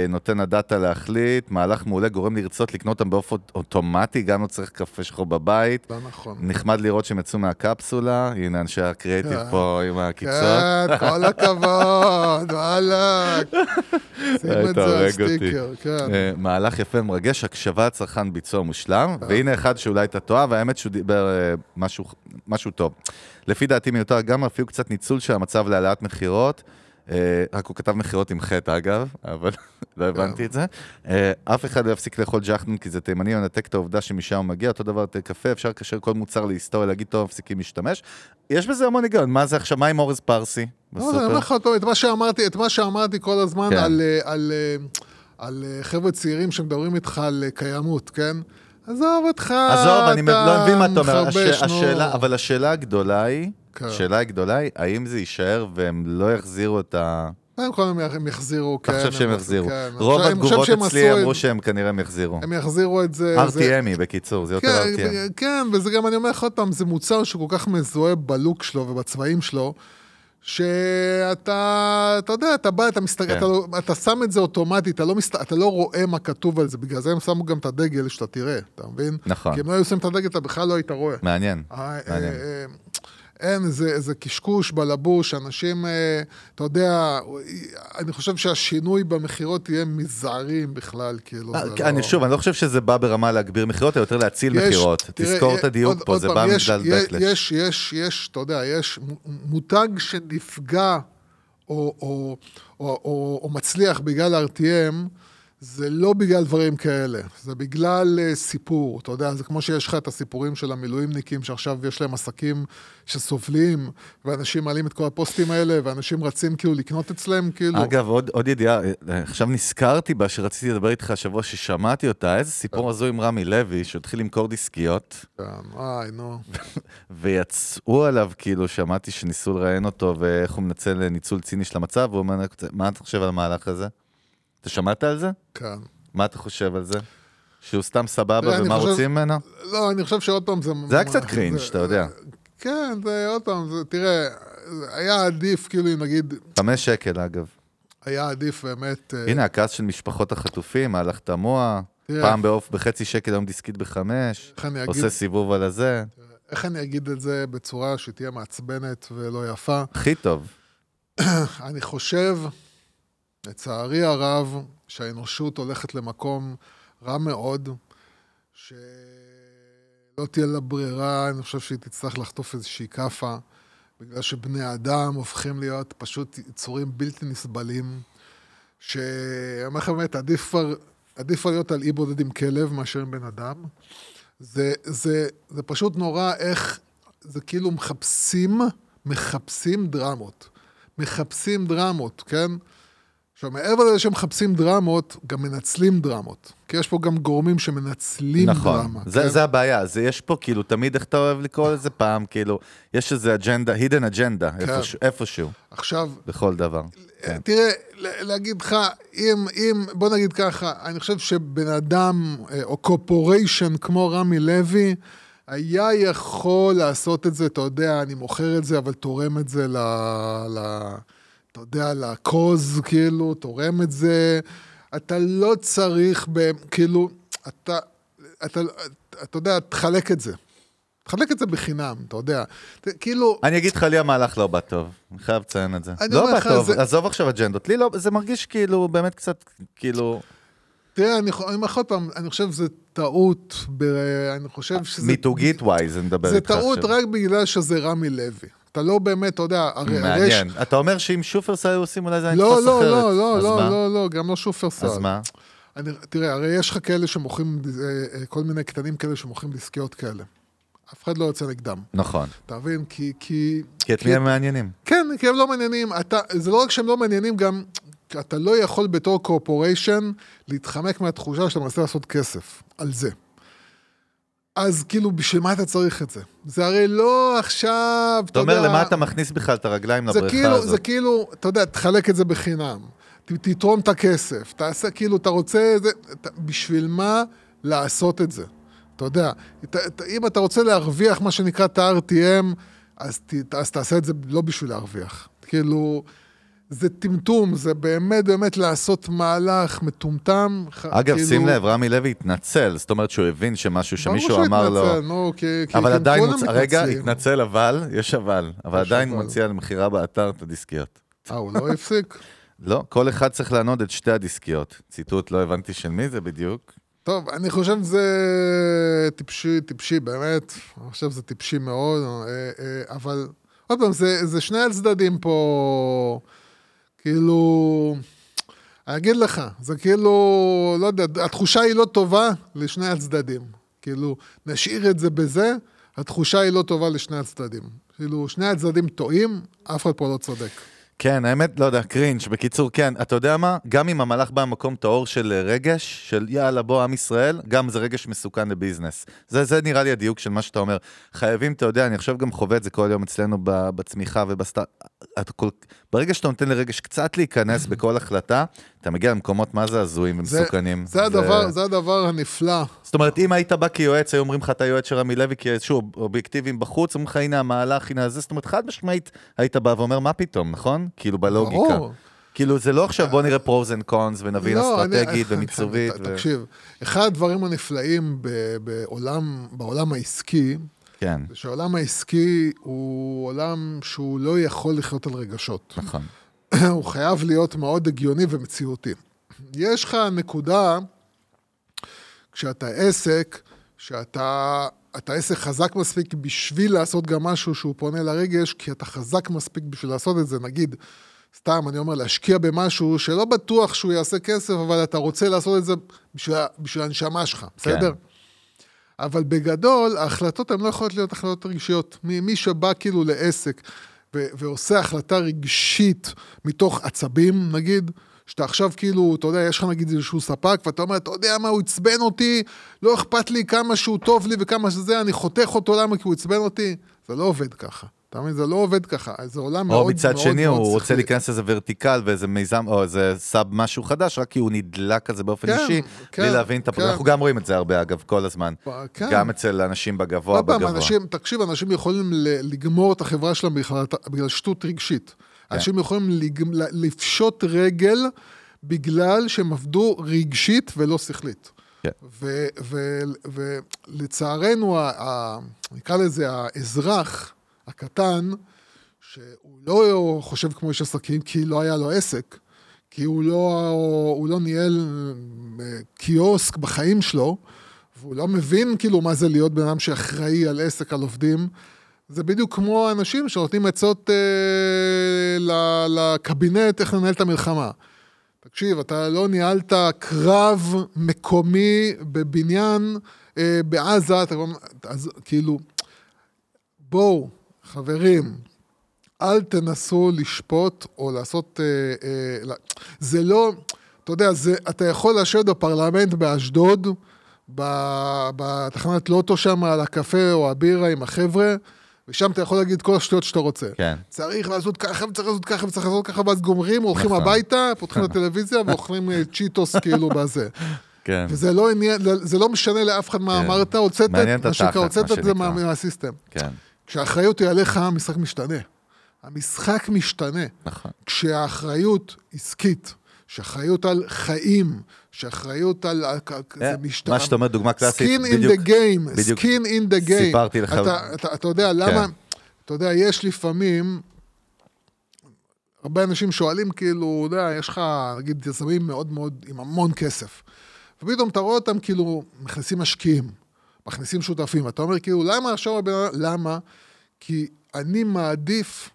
נותן הדאטה להחליט, מהלך מעולה, גורם לרצות לקנות אותם באופן אוטומטי, גם לא צריך קפה שחור בבית. לא נכון. נחמד לראות שהם יצאו מהקפסולה, הנה אנשי הקריאיטיב כן. פה עם העקיצות. כן, כל הכבוד, וואלה. שים את זה על. סטיקר, כן. אה, מהלך יפה ומרגש, הקשבה לצרכן ביצוע מושלם, והנה אחד שאולי אתה טועה, והאמת שהוא דיבר אה, משהו טוב. לפי דעתי מיותר גם אפילו קצת ניצול של המצב להעלאת מכירות. אה, רק הוא כתב מכירות עם חטא אגב, אבל לא הבנתי את זה. אה, אף אחד לא יפסיק לאכול ג'חנון כי זה תימני, מנתק את העובדה שמשם הוא מגיע, אותו דבר יותר קפה, אפשר לקשר כל מוצר להיסטוריה, להגיד טוב, מפסיקים להשתמש. יש בזה המון היגיון, מה זה עכשיו, מה עם אורז פרסי? לא, את מה שאמרתי, כל הזמן כן. על, אה, חבר'ה צעירים שמדברים איתך על קיימות, כן? עזוב אותך, עזוב, אני לא מבין מה אתה אומר. השאלה, אבל השאלה הגדולה היא. השאלה הגדולה היא, האם זה יישאר והם לא יחזירו את ה... קודם כל הם יח- הם יחזירו, כן. אתה חושב שהם הם- יחזירו. כן. רוב התגובות אצלי אמרו שהם כנראה הם יחזירו. הם יחזירו את זה. RTMי בקיצור, זה יותר כן, RTM. כן, וזה גם, אני אומר לך עוד פעם, זה מוצר שכל כך מזוהה בלוק שלו ובצבעים שלו, שאתה, אתה יודע, אתה בא, אתה מסתכל, כן. אתה, לא- אתה שם את זה אוטומטית, אתה לא. אתה לא רואה מה כתוב על זה, בגלל זה הם שמו גם את הדגל שאתה תראה, אתה מבין? נכון. כי אם לא היו שמים את הדגל, אתה בכלל לא היית רואה. מעניין, אה, מעניין. אה, אה, אין, זה, איזה קשקוש בלבוש, אנשים, אה, אתה יודע, אני חושב שהשינוי במכירות יהיה מזערים בכלל, כאילו. אה, כן, אני לא- שוב, אני לא חושב שזה בא ברמה להגביר מכירות, אלא יותר להציל יש- מכירות. תראה, תזכור אה, את הדיוק עוד- פה, עוד זה פעם, בא יש- בגלל יש-. יש, יש, אתה יודע, יש מותג שנפגע או, או, או, או, או מצליח בגלל RTM, זה לא בגלל דברים כאלה, זה בגלל uh, סיפור, אתה יודע, זה כמו שיש לך את הסיפורים של המילואימניקים, שעכשיו יש להם עסקים שסובלים, ואנשים מעלים את כל הפוסטים האלה, ואנשים רצים כאילו לקנות אצלם, כאילו... אגב, עוד, עוד ידיעה, אה, עכשיו נזכרתי בה שרציתי לדבר איתך השבוע ששמעתי אותה, איזה סיפור הזוי עם רמי לוי, שהתחיל למכור דיסקיות, כן, וואי, נו. ויצאו עליו, כאילו, שמעתי שניסו לראיין אותו, ואיך הוא מנצל ניצול ציני של המצב, והוא אומר, מה אתה חושב על המהלך הזה? אתה שמעת על זה? כן. מה אתה חושב על זה? שהוא סתם סבבה, אני ומה חושב- רוצים ממנו? לא, אני חושב שעוד פעם זה... זה היה קצת קרינג', זה- אתה יודע. כן, זה עוד פעם, זה, תראה, היה עדיף, כאילו, אם נגיד, חמש שקל, אגב. היה עדיף באמת... אה, הנה, הכעס של משפחות החטופים, מהלך תמוה. פעם בעוף בחצי שקל, היום דיסקית בחמש, אגיד, עושה סיבוב על הזה, איך אני אגיד את זה בצורה שתהיה מעצבנת ולא יפה? הכי טוב. אני חושב, לצערי הרב, שהאנושות הולכת למקום רע מאוד, שלא תהיה לה ברירה, אני חושב שהיא תצטרך לחטוף איזושהי כאפה, בגלל שבני אדם הופכים להיות פשוט יצורים בלתי נסבלים, שאני אומר לך באמת, עדיף כבר, עדיף כבר להיות על אי בודד עם כלב מאשר עם בן אדם. זה, זה, זה פשוט נורא איך, זה כאילו מחפשים, מחפשים דרמות. מחפשים דרמות, כן? עכשיו, מעבר לזה שהם מחפשים דרמות, גם מנצלים דרמות. כי יש פה גם גורמים שמנצלים נכון, דרמה. זה, כן? זה הבעיה, זה יש פה כאילו, תמיד איך אתה אוהב לקרוא לזה פעם, כאילו, יש איזה אג'נדה, hidden אג'נדה, כן. איפשהו, איפשהו, עכשיו, בכל דבר. כן. תראה, להגיד לך, אם, אם, בוא נגיד ככה, אני חושב שבן אדם, אה, או קופוריישן כמו רמי לוי, היה יכול לעשות את זה, אתה יודע, אני מוכר את זה, אבל תורם את זה ל... ל אתה יודע, לקוז, כאילו, תורם את זה. אתה לא צריך, ב, כאילו, אתה, אתה, אתה יודע, תחלק את זה. תחלק את זה בחינם, אתה יודע. כאילו, אני אגיד לך, לי המהלך לא בא טוב, אני חייב לציין את זה. לא בא טוב, זה- עזוב עכשיו אג'נדות, לי לא, זה מרגיש כאילו, באמת קצת, כאילו, תראה, אני אומר לך עוד פעם, אני חושב שזה טעות, ב, אני חושב שזה... מיתוגית ווייז, מדבר זה איתך עכשיו. טעות רק בגלל שזה רמי לוי. אתה לא באמת, אתה יודע, הרי... הרי מעניין. יש- אתה אומר שאם שופרסל היו עושים אולי זה היה לא, נתפס לא, אחרת. לא, לא, אז לא, מה? לא, לא, גם לא שופרסל. אז מה? אני, תראה, הרי יש לך כאלה שמוכרים, אה, אה, כל מיני קטנים כאלה שמוכרים דיסקיות כאלה. אף אחד לא יוצא נגדם. נכון. אתה מבין? כי... כי, כי את מי הם מעניינים? כן, כי הם לא מעניינים. אתה, זה לא רק שהם לא מעניינים, גם אתה לא יכול בתור קורפוריישן להתחמק מהתחושה שאתה מנסה לעשות כסף על זה. אז כאילו, בשביל מה אתה צריך את זה? זה הרי לא עכשיו, אתה אומר, למה אתה מכניס בכלל את הרגליים לבריכה כאילו, הזאת? זה כאילו, אתה יודע, תחלק את זה בחינם. ת- תתרום את הכסף, תעשה, כאילו, אתה רוצה, זה, אתה, בשביל מה לעשות את זה? אתה יודע, ת, ת, אם אתה רוצה להרוויח מה שנקרא את ה-RTM, אז, ת, אז תעשה את זה לא בשביל להרוויח. כאילו, זה טמטום, זה באמת באמת לעשות מהלך מטומטם. אגב, כאילו, שים לב, רמי לוי התנצל, זאת אומרת שהוא הבין שמשהו שמישהו ברור שהוא אמר לו... התנצל, נו, כי, אבל עדיין, מוצ... רגע. התנצל אבל, יש אבל, אבל יש עדיין אבל. מציע למכירה באתר את הדיסקיות. אה, הוא לא הפסיק? לא, כל אחד צריך לענוד את שתי הדיסקיות. ציטוט, לא הבנתי של מי זה בדיוק. טוב, אני חושב שזה טיפשי, טיפשי, באמת. אני חושב שזה טיפשי מאוד, אה, אה, אבל עוד פעם, זה, זה שני הצדדים פה, כאילו... אני אגיד לך, זה כאילו, לא יודע, התחושה היא לא טובה לשני הצדדים. כאילו, נשאיר את זה בזה, התחושה היא לא טובה לשני הצדדים. כאילו, שני הצדדים טועים, אף אחד פה לא צודק. כן, האמת, לא יודע, קרינג'. בקיצור, כן, אתה יודע מה? גם אם המהלך בא ממקום טהור של אה, רגש, של יאללה, בוא, עם ישראל, גם זה רגש מסוכן לביזנס. זה, זה נראה לי הדיוק של מה שאתה אומר. חייבים, אתה יודע, אני עכשיו גם חווה את זה כל יום אצלנו בצמיחה כל... ברגע שאתה נותן לרגש קצת להיכנס בכל החלטה, אתה מגיע למקומות מה זה הזויים זה, ומסוכנים. זה, הדבר, זה הדבר הנפלא. זאת אומרת, אם היית בא כיועץ, היו אומרים לך, אתה יועץ של רמי לוי, כי שוב, אובייקטיביים בחוץ, אומרים לך, הנה המהלך, הנה זה, זאת אומרת, חד משמעית, היית בא ואומר, מה פתאום, נכון? כאילו, בלוגיקה. ברור. כאילו, זה לא עכשיו, בוא נראה pros and cons, ונבין לא, אסטרטגית ומיצובית. ו- תקשיב, אחד הדברים הנפלאים ב- בעולם, בעולם העסקי, כן, זה שהעולם העסקי הוא עולם שהוא לא יכול לחיות על רגשות. נכון. הוא חייב להיות מאוד הגיוני ומציאותי. יש לך נקודה, כשאתה עסק, שאתה אתה עסק חזק מספיק בשביל לעשות גם משהו שהוא פונה לרגש, כי אתה חזק מספיק בשביל לעשות את זה. נגיד, סתם, אני אומר, להשקיע במשהו שלא בטוח שהוא יעשה כסף, אבל אתה רוצה לעשות את זה בשביל, בשביל הנשמה שלך, בסדר? אבל בגדול, ההחלטות הן לא יכולות להיות החלטות רגשיות. מי, שבא כאילו לעסק ו- ועושה החלטה רגשית מתוך עצבים, נגיד, שאתה עכשיו כאילו, אתה יודע, יש לך נגיד איזשהו ספק, ואתה אומר, אתה יודע מה, הוא עצבן אותי, לא אכפת לי כמה שהוא טוב לי וכמה שזה, אני חותך אותו, למה? כי הוא עצבן אותי. זה לא עובד ככה. אתה מבין? זה לא עובד ככה. זה עולם מאוד או מאוד מצד מאוד שני, הוא. רוצה להיכנס לאיזה ורטיקל ואיזה מיזם, או איזה סאב משהו חדש, רק כי הוא נדלק כזה באופן כן, אישי, כן, בלי להבין את הפרק. כן. אנחנו גם רואים את זה הרבה, אגב, כל הזמן. כן. גם אצל אנשים בגבוה, בגבוה. אנשים, תקשיב, אנשים יכולים לגמור את החברה שלהם בגלל, שטות רגשית. כן. אנשים יכולים לפשוט רגל בגלל שהם עבדו רגשית ולא שכלית. כן. ולצערנו, נקרא לזה האזרח הקטן, שהוא לא חושב כמו איש עסקים, כי לא היה לו עסק, כי הוא לא, הוא לא ניהל אה, קיוסק בחיים שלו, והוא לא מבין כאילו מה זה להיות בן אדם שאחראי על עסק, על עובדים. זה בדיוק כמו אנשים שנותנים עצות אה, לקבינט איך לנהל את המלחמה. תקשיב, אתה לא ניהלת קרב מקומי בבניין אה, בעזה, אתה, אז כאילו, בואו, חברים, אל תנסו לשפוט או לעשות... אה, אה, זה לא, אתה יודע, זה, אתה יכול לשבת בפרלמנט באשדוד, בתחנת לוטו שם על הקפה או הבירה עם החבר'ה, ושם אתה יכול להגיד כל השטויות שאתה רוצה. כן. צריך לעשות ככה, וצריך לעשות ככה, וצריך לעשות ככה, ואז גומרים, הולכים נכון. הביתה, פותחים את הטלוויזיה ואוכלים אה, צ'יטוס כאילו בזה. כן. וזה לא עניין, זה לא משנה לאף אחד מה כן. אמרת, הוצאת מה שנקרא, הוצאת את זה מהסיסטם. כן, כשהאחריות היא עליך, המשחק משתנה. המשחק משתנה. נכון. כשהאחריות עסקית, שאחריות על חיים, שאחריות על... זה משתנה. מה שאתה אומר, דוגמה קלאסית, skin in בדיוק- the game, בדיוק skin in the game. סיפרתי לך- אתה, אתה, אתה יודע למה, כן. אתה יודע, יש לפעמים, הרבה אנשים שואלים, כאילו, אתה יודע, יש לך, נגיד, יזמים מאוד מאוד, עם המון כסף. ופתאום אתה רואה אותם, כאילו, מכניסים משקיעים, מכניסים שותפים. אתה אומר, כאילו, למה עכשיו הבן אדם, למה? כי אני מעדיף,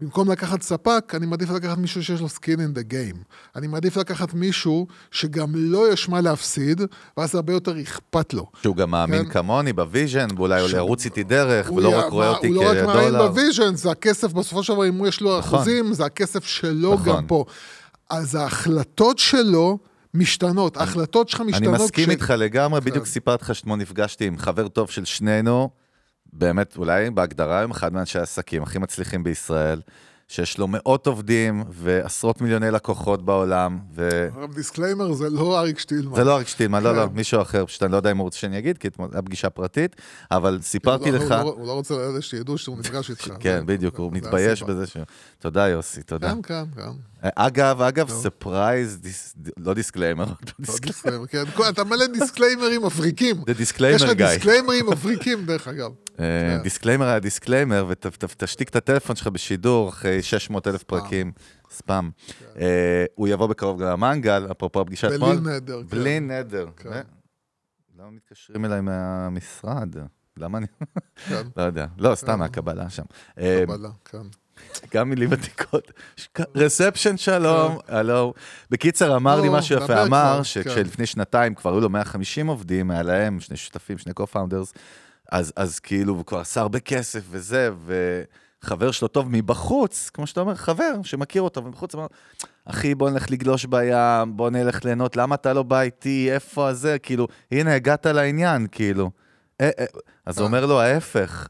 במקום לקחת ספק, אני מעדיף לקחת מישהו שיש לו skin in the game. אני מעדיף לקחת מישהו שגם לא יש מה להפסיד, ואז הרבה יותר אכפת לו. שהוא גם מאמין כן. כמוני ב vision, ואולי הוא ירוץ איתי דרך, ולא רק רואה אותי הוא לא רק מאמין כדולר. ב vision, זה הכסף, בסופו של דבר, אם יש לו נכון. אחוזים, זה הכסף שלו נכון. גם פה. אז ההחלטות שלו משתנות, ההחלטות שלך אני משתנות. מסכים כש- איתך לגמרי, כן. בדיוק סיפרתי לך שאתמול נפגשתי עם חבר טוב של שנינו, באמת, אולי בהגדרה היום אחד מאנשי העסקים הכי מצליחים בישראל, שיש לו מאות עובדים ועשרות מיליוני לקוחות בעולם, ו... disclaimer זה לא אריק שטילמן. זה לא אריק שטילמן, לא, לא, כן. מישהו אחר, פשוט אני לא יודע אם הוא רוצה שאני אגיד, כי אתמול הייתה פגישה פרטית, אבל סיפרתי הוא לך... לא- הוא לא- לא רוצה שידעו שהוא נפגש איתך. כן, בדיוק, הוא מתבייש. בזה ש... תודה, יוסי, תודה. כן, כן, כן. אגב, אגב, ספרייז, לא דיסקליימר, לא דיסקליימר, כן. כל- אתה מלא disclaimerים מבריקים. זה יש disclaimer, לך גיא. disclaimerים מבריקים, דרך אגב. אה, כן. disclaimer היה disclaimer, ותשתיק את הטלפון שלך בשידור אחרי 600 אלף פרקים, ספאם. אה, הוא יבוא בקרוב גם למנגל, אפרופו הפגישה בלי אתמול. נדר. כן. בלי נדר. כן. ו- למה מתקשרים אליי מהמשרד? למה אני... כן, לא יודע. לא, סתם מהקבלה שם. אה, קבלה, כן. גם מילים עתיקות. reception שלום, הלו. בקיצר, אמר לי לא, משהו יפה, אמר שכשלפני שנתיים כבר היו לו 150 עובדים, היה להם שני שותפים, שני co-founders, אז, אז כאילו הוא כבר עשה הרבה כסף וזה, וחבר שלו טוב מבחוץ, כמו שאתה אומר, חבר שמכיר אותו מבחוץ, אמר, אחי, בוא נלך לגלוש בים, בוא נלך ליהנות, למה אתה לא בא איתי, איפה הזה? כאילו, הנה, הגעת לעניין, כאילו. אה, אה, אז הוא אומר לו, ההפך,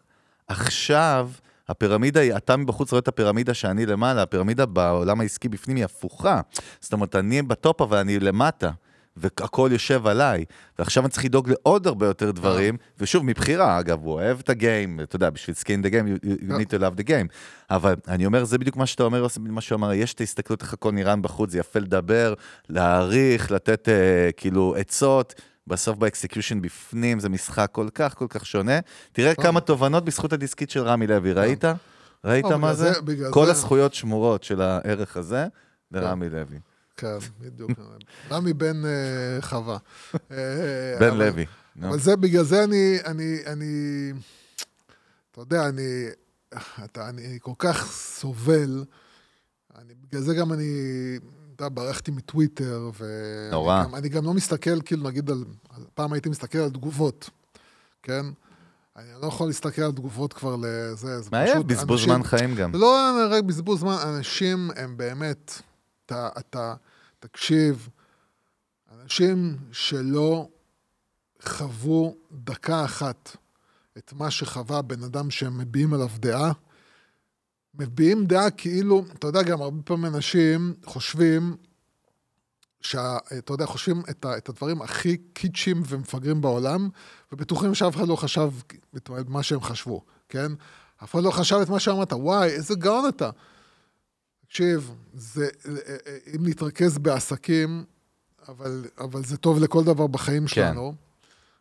עכשיו, הפירמידה היא, אתה מבחוץ רואה את הפירמידה שאני למעלה, הפירמידה בעולם העסקי בפנים היא הפוכה. זאת אומרת, אני ב top אבל אני למטה, והכל יושב עליי. ועכשיו אני צריך לדאוג לעוד הרבה יותר דברים, ושוב, מבחירה, אגב, הוא אוהב את ה game, אתה יודע, בשביל skin in the game, you, you need to love the game. אבל אני אומר, זה בדיוק מה שאתה אומר, מה שהוא אמר, יש את ההסתכלות איך הכל נראה בחוץ, זה יפה לדבר, להעריך, לתת אה, כאילו עצות. בסוף ב execution בפנים זה משחק כל כך כל כך שונה. תראה כמה תובנות בזכות הדיסקית של רמי לוי, ראית? ראית לא, מה זה? זה- כל זה- הזכויות שמורות של הערך הזה לרמי לוי. כן, בדיוק. רמי בן אה, חווה. אה, בן אבל- לוי. אבל זה, בגלל זה אני, אני, אני, אתה יודע, אני, אתה, אני כל כך סובל, אני, בגלל זה גם אני, יודע, ברחתי מטוויטר, ואני נורא. גם, אני גם לא מסתכל, כאילו, נגיד, על, פעם הייתי מסתכל על תגובות, כן? אני לא יכול להסתכל על תגובות כבר לזה, זה מעייף, פשוט בזבוז זמן חיים גם. לא רק בזבוז זמן, אנשים הם באמת, אתה, אתה, תקשיב, אנשים שלא חוו דקה אחת את מה שחווה בן אדם שהם מביעים עליו דעה, מביעים דעה כאילו, אתה יודע, גם הרבה פעמים אנשים חושבים, שה, אתה יודע, חושבים את, ה, את הדברים הכי קיצ'ים ומפגרים בעולם, ובטוחים שאף אחד לא חשב את מה שהם חשבו, כן? אף אחד לא חשב את מה שאמרת, וואי, איזה גאון אתה. תקשיב, זה, אם נתרכז בעסקים, אבל, אבל זה טוב לכל דבר בחיים שלנו,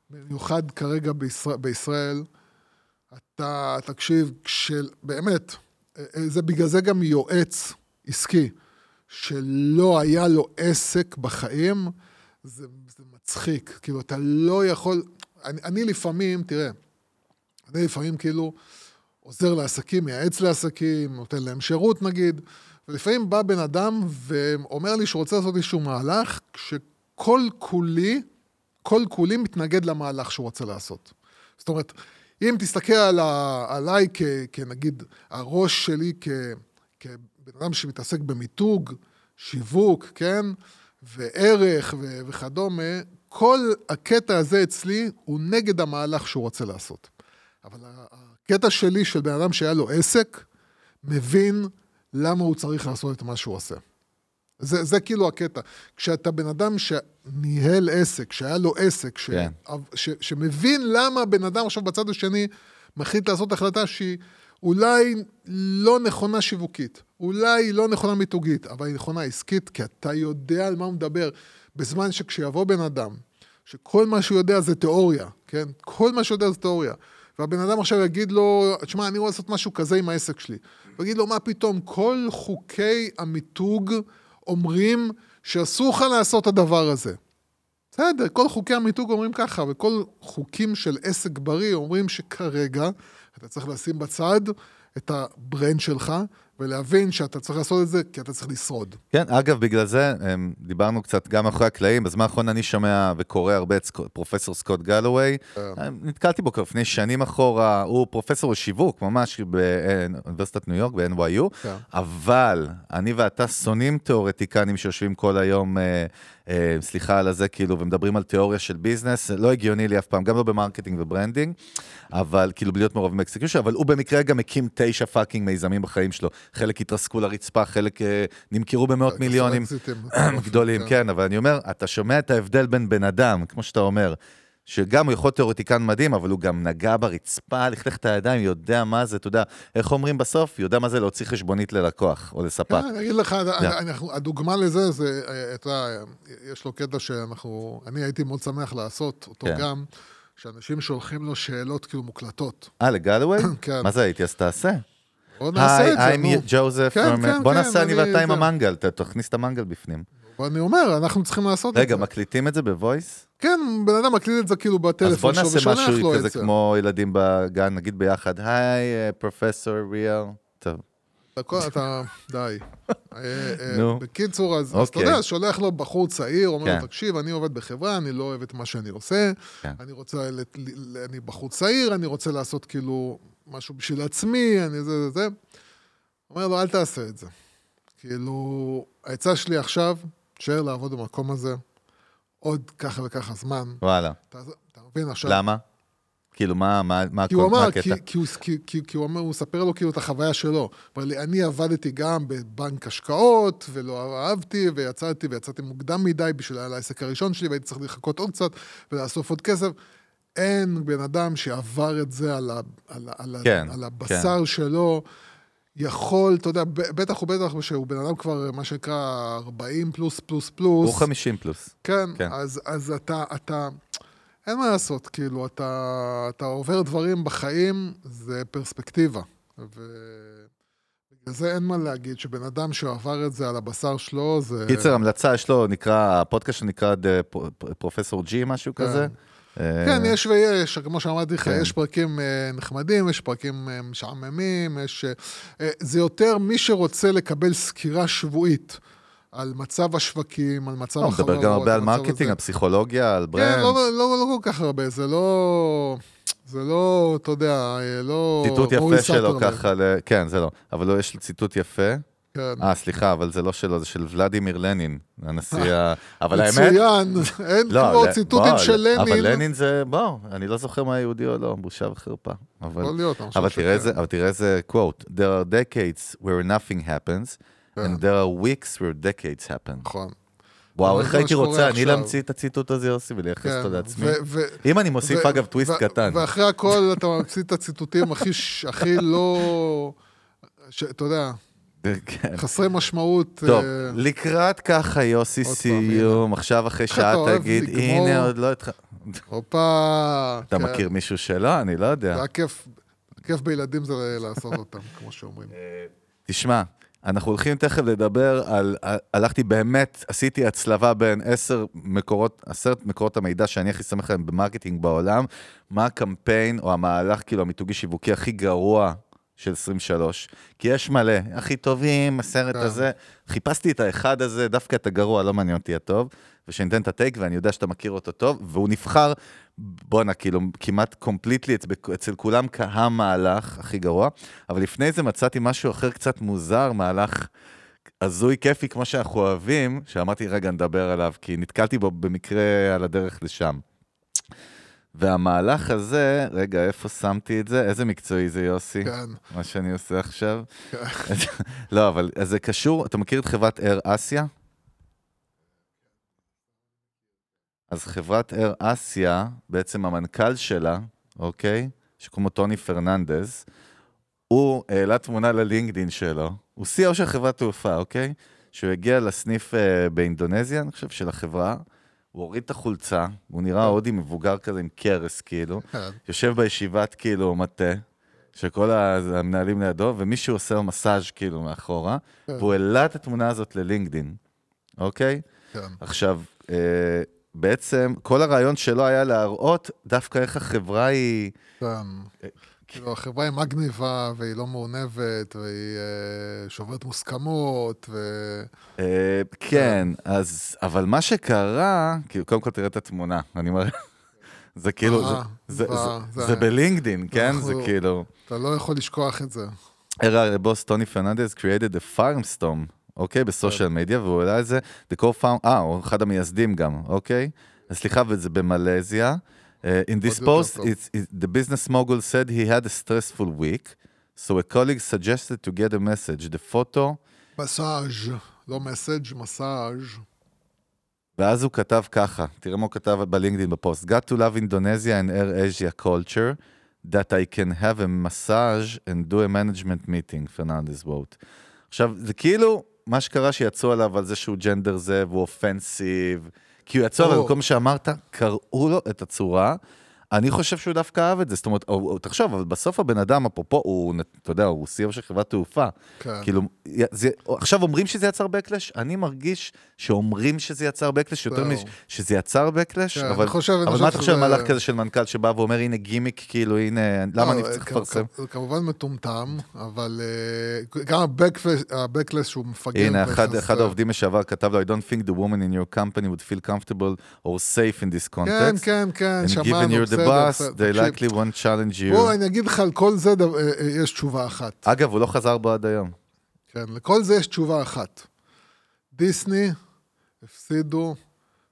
במיוחד כרגע בישראל, בישראל אתה, תקשיב, של, באמת, זה בגלל זה גם יועץ עסקי, שלא היה לו עסק בחיים, זה, זה מצחיק. כאילו, אתה לא יכול... אני, אני לפעמים, תראה, אני לפעמים כאילו עוזר לעסקים, מייעץ לעסקים, נותן להם שירות נגיד, ולפעמים בא בן אדם ואומר לי שהוא רוצה לעשות איזשהו מהלך, שכל כולי, כל כולי מתנגד למהלך שהוא רוצה לעשות. זאת אומרת, אם תסתכל על עליי כ, כנגיד, הראש שלי כ, כבן אדם שמתעסק במיתוג, שיווק, כן? וערך ו, וכדומה, כל הקטע הזה אצלי הוא נגד המהלך שהוא רוצה לעשות. אבל הקטע שלי של בן אדם שהיה לו עסק, מבין למה הוא צריך לעשות את מה שהוא עושה. זה, זה כאילו הקטע. כשאתה בן אדם שניהל עסק, שהיה לו עסק, ש, כן. ש, שמבין למה בן אדם עכשיו בצד השני מחליט לעשות החלטה שהיא אולי לא נכונה שיווקית, אולי לא נכונה מיתוגית, אבל היא נכונה עסקית, כי אתה יודע על מה הוא מדבר. בזמן שכשיבוא בן אדם, שכל מה שהוא יודע זה תיאוריה, כן? כל מה שהוא יודע זה תיאוריה. והבן אדם עכשיו יגיד לו, תשמע, אני רוצה לעשות משהו כזה עם העסק שלי. ויגיד לו, מה פתאום, כל חוקי המיתוג אומרים שאסור לך לעשות את הדבר הזה. בסדר, כל חוקי המיתוג אומרים ככה, וכל חוקים של עסק בריא אומרים שכרגע אתה צריך לשים בצד את ה brand שלך ולהבין שאתה צריך לעשות את זה כי אתה צריך לשרוד. כן, אגב, בגלל זה אמ, דיברנו קצת גם מאחורי הקלעים. בזמן האחרון אני שומע וקורא הרבה את פרופסור סקוט גלווי. אמ, נתקלתי בו כבר לפני שנים אחורה, הוא פרופסור לשיווק, ממש באוניברסיטת ניו יורק, ב-NYU, כן. אבל אני ואתה שונאים תיאורטיקנים שיושבים כל היום, אה, אה, סליחה על הזה, כאילו, ומדברים על תיאוריה של business, לא הגיוני לי אף פעם, גם לא ב marketing ו branding, אבל כאילו, בלי להיות מעורבים ב execution, אבל הוא במקרה גם הקים תשע fucking מיזמים בחיים שלו. חלק התרסקו לרצפה, חלק אה, נמכרו במאות מיליונים. גדולים, כן. כן, אבל אני אומר, אתה שומע את ההבדל בין בן אדם, כמו שאתה אומר, שגם הוא יכול תיאורטיקן מדהים, אבל הוא גם נגע ברצפה, לכלך את הידיים, יודע מה זה, אתה יודע, איך אומרים בסוף? יודע מה זה להוציא חשבונית ללקוח או לספק. כן, אני אגיד לך, כן. הדוגמה לזה, זה, אה, אתה יש לו קטע שאנחנו, אני הייתי מאוד שמח לעשות אותו כן. גם, שאנשים שולחים לו שאלות כאילו מוקלטות. אה, לגלווי? כן. מה זה הייתי? אז תעשה. בוא נעשה את זה, היי, נו. I'm ג'וזף, כן, from- כן, בוא כן, נעשה אני אני- ואתה עם. המנגל, תכניס את המנגל בפנים. ואני אומר, אנחנו צריכים לעשות את זה. רגע, מקליטים את זה בוויס? כן, בן אדם מקליט את זה כאילו אז בוא בטלפון שלו נעשה ושולח משהו לו כזה את זה. כמו ילדים בגן, נגיד ביחד, היי, פרופסור ריאל. טוב. אתה, די. אה, אה, נו. בקיצור, אז אז אתה אוקיי. יודע, שולח לו בחור צעיר, אומר כן. לו, תקשיב, אני עובד בחברה, אני לא אוהב את מה שאני עושה, כן. אני רוצה, אני בחור צעיר, אני רוצה לעשות כאילו משהו בשביל עצמי, אני זה זה זה. אומר לו, אל תעשה את זה. כאילו, העצה שלי עכשיו, תשאר לעבוד במקום הזה עוד ככה וככה זמן. וואלה. אתה אתה מבין עכשיו? למה? כאילו, מה מה- מה כי הוא מה אמר, הקטע? כי, כי, הוא, כי, כי, כי הוא אומר, הוא מספר לו כאילו את החוויה שלו. אבל אני עבדתי גם בבנק השקעות, ולא אהבתי, ויצאתי, ויצאתי מוקדם מדי בשביל העסק הראשון שלי, והייתי צריך לחכות עוד קצת, ולאסוף עוד כסף. אין בן אדם שעבר את זה על, ה, על, ה- על, ה- כן, על הבשר שלו, יכול, אתה יודע, בטח ובטח שהוא בן אדם כבר, מה שנקרא, 40 פלוס פלוס פלוס. הוא 50 פלוס. כן, כן. אז, אז אתה, אתה, אין מה לעשות, כאילו, אתה, אתה עובר דברים בחיים, זה פרספקטיבה. ובגלל זה אין מה להגיד, שבן אדם שעבר את זה על הבשר שלו, זה... קיצר, המלצה, יש לו, נקרא, הפודקאסט שלו נקרא The Prof G, משהו כן. כזה. אה, כן, יש ויש, כמו שאמרתי לך, כן. יש פרקים אה, נחמדים, יש פרקים אה, משעממים, יש... זה יותר מי שרוצה לקבל סקירה שבועית על מצב השווקים, על מצב לא, הוא החברות. מדבר גם הרבה על marketing. על פסיכולוגיה, על כן, brand. לא, לא, לא, לא כל כך הרבה, זה לא... זה לא, אתה יודע, לא... ציטוט יפה שלו. ככה, ל- כן, זה לא. אבל לא, יש ציטוט יפה. כן. אה, סליחה, אבל זה לא שלו, זה של ולדימיר לנין, הנשיא ה... אבל האמת... מצוין, אין לא, כמו ציטוטים בוא, של לנין. אבל לנין זה, בוא, אני לא זוכר מה יהודי או לא, בושה וחרפה. אבל, יכול להיות, אני חושב אבל שכן. תראה איזה, אבל תראה איזה quote, There are decades where nothing happens, and there are weeks where decades happen. נכון. וואו, איך הייתי רוצה אני. להמציא את הציטוט הזה, יוסי, ולייחס כן, אותו לעצמי. אם אני מוסיף, אגב, טוויסט קטן. ואחרי הכל אתה ממציא את הציטוטים הכי, לא... אתה יודע, כן. חסרי משמעות. טוב, אה, לקראת ככה, יוסי, סיום, עכשיו אחרי שעה תגיד? הנה, עוד לא התח... הופה. אתה כן. מכיר מישהו שלא? אני לא יודע. זה היה כיף. כיף בילדים זה לעשות אותם, כמו שאומרים. תשמע, אנחנו הולכים תכף לדבר על, הלכתי באמת, עשיתי הצלבה בין עשר מקורות, עשרת מקורות המידע שאני הכי שמח עליהם ב marketing בעולם, מה הקמפיין או המהלך, כאילו, המיתוגי שיווקי הכי גרוע של 23, כי יש מלא, הכי טובים, הסרט כן. הזה, חיפשתי את האחד הזה, דווקא את הגרוע, לא מעניין אותי הטוב, ושניתן את הטייק, ואני יודע שאתה מכיר אותו טוב, והוא נבחר, בואנה, כאילו, כמעט קומפליטלי, אצל, כולם כהמהלך הכי גרוע, אבל לפני זה מצאתי משהו אחר קצת מוזר, מהלך הזוי כיפי כמו שאנחנו אוהבים, שאמרתי, רגע, נדבר עליו, כי נתקלתי בו במקרה על הדרך לשם. והמהלך הזה, רגע, איפה שמתי את זה? איזה מקצועי זה, יוסי? כן. מה שאני עושה עכשיו? לא, אבל זה קשור, אתה מכיר את חברת אר אסיה? אז חברת אר אסיה, בעצם המנכ"ל שלה, אוקיי? שקוראים לו טוני פרננדז, הוא העלה תמונה ללינקדין שלו, הוא CEO של חברת תעופה, אוקיי? שהוא הגיע לסניף אה, באינדונזיה, אני חושב, של החברה, הוא הוריד את החולצה, הוא נראה הודי מבוגר כזה עם קרס, כאילו, כן. יושב בישיבת, כאילו, מטה, שכל המנהלים לידו, ומישהו עושה לו מסאז' כאילו מאחורה, כן. והוא העלה את התמונה הזאת ללינקדין, אוקיי? כן. עכשיו, אה, בעצם כל הרעיון שלו היה להראות דווקא איך החברה היא... כן. כאילו, החברה היא מגניבה, והיא לא מעונבת, והיא אה, שוברת מוסכמות, ו... אה, כן, אז, אבל מה שקרה, כאילו, קודם כל תראה את התמונה, אני מראה, זה כאילו, זה- אה, זה- זה- זה- זה- זה בלינקדין, כן? זה אנחנו- כאילו... אתה לא יכול לשכוח את זה. הראה הבוס טוני פרננדס created a firestorm, אוקיי? בסושיאל מדיה, והוא העלה את זה, the co-found, אה, הוא אחד המייסדים גם, אוקיי? סליחה, וזה במלזיה. Uh, in this עוד יותר post, טוב. it's, it, the business mogul said he had a stressful week, so a colleague suggested to get a message. The photo, מסאז', לא מסאג', מסאז'. ואז הוא כתב ככה, תראה מה הוא כתב בלינקדאין בפוסט. Got to love Indonesia and Air Asia culture, that I can have a massage and do a management meeting, פרננדס וואט. עכשיו, זה כאילו, מה שקרה שיצאו עליו על זה שהוא ג'נדר זה, והוא אופנסיב, כי הוא יצא מה שאמרת, קראו לו את הצורה. אני חושב שהוא דווקא אהב את זה, זאת אומרת, או, או, תחשוב, אבל בסוף הבן אדם, אפרופו, הוא, אתה יודע, הוא CEO של חברת תעופה. כן. כאילו, זה, עכשיו אומרים שזה יצר backlash, אני מרגיש שאומרים שזה יצר backlash, יותר. מש, שזה יצר backlash, כן, אבל, אני חושב- אני אבל מה אתה חושב על מהלך כזה של מנכ"ל שבא ואומר, הנה גימיק, כאילו, הנה, למה אני לא, צריך כ- לפרסם? זה כמובן מטומטם, אבל אה, גם ה-backless שהוא מפגר. הנה, אחד. אחד העובדים לשעבר כתב לו, I don't think the woman in your company would feel comfortable or safe in this כן, context. כן, כן, given שמענו. Boss, בסדר, they likely won't challenge you. בוא, אני אגיד לך, על כל זה אה, אה, יש תשובה אחת. אגב, הוא לא חזר בו עד היום. כן, לכל זה יש תשובה אחת. דיסני הפסידו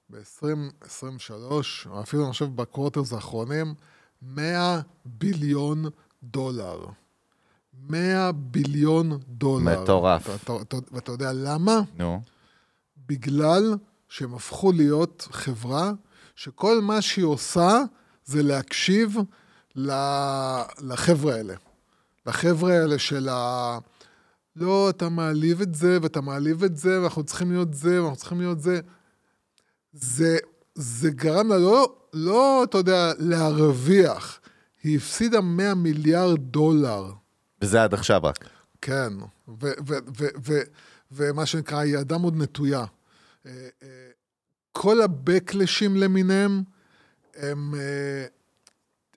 ב-2023, או אפילו אני חושב בקוורטרס האחרונים, 100 ביליון דולר. 100 ביליון דולר. מטורף. ואתה יודע למה? נו. בגלל שהם הפכו להיות חברה שכל מה שהיא עושה זה להקשיב לחבר'ה האלה. לחבר'ה האלה של ה... לא, אתה מעליב את זה, ואתה מעליב את זה, ואנחנו צריכים להיות זה, ואנחנו צריכים להיות זה. זה, זה גרם לה לא, לא, אתה יודע, להרוויח. היא הפסידה 100 מיליארד דולר. וזה עד עכשיו רק. כן, ומה שנקרא, היא אדם עוד נטויה. אה, אה, כל הבקלשים למיניהם, הם, אה,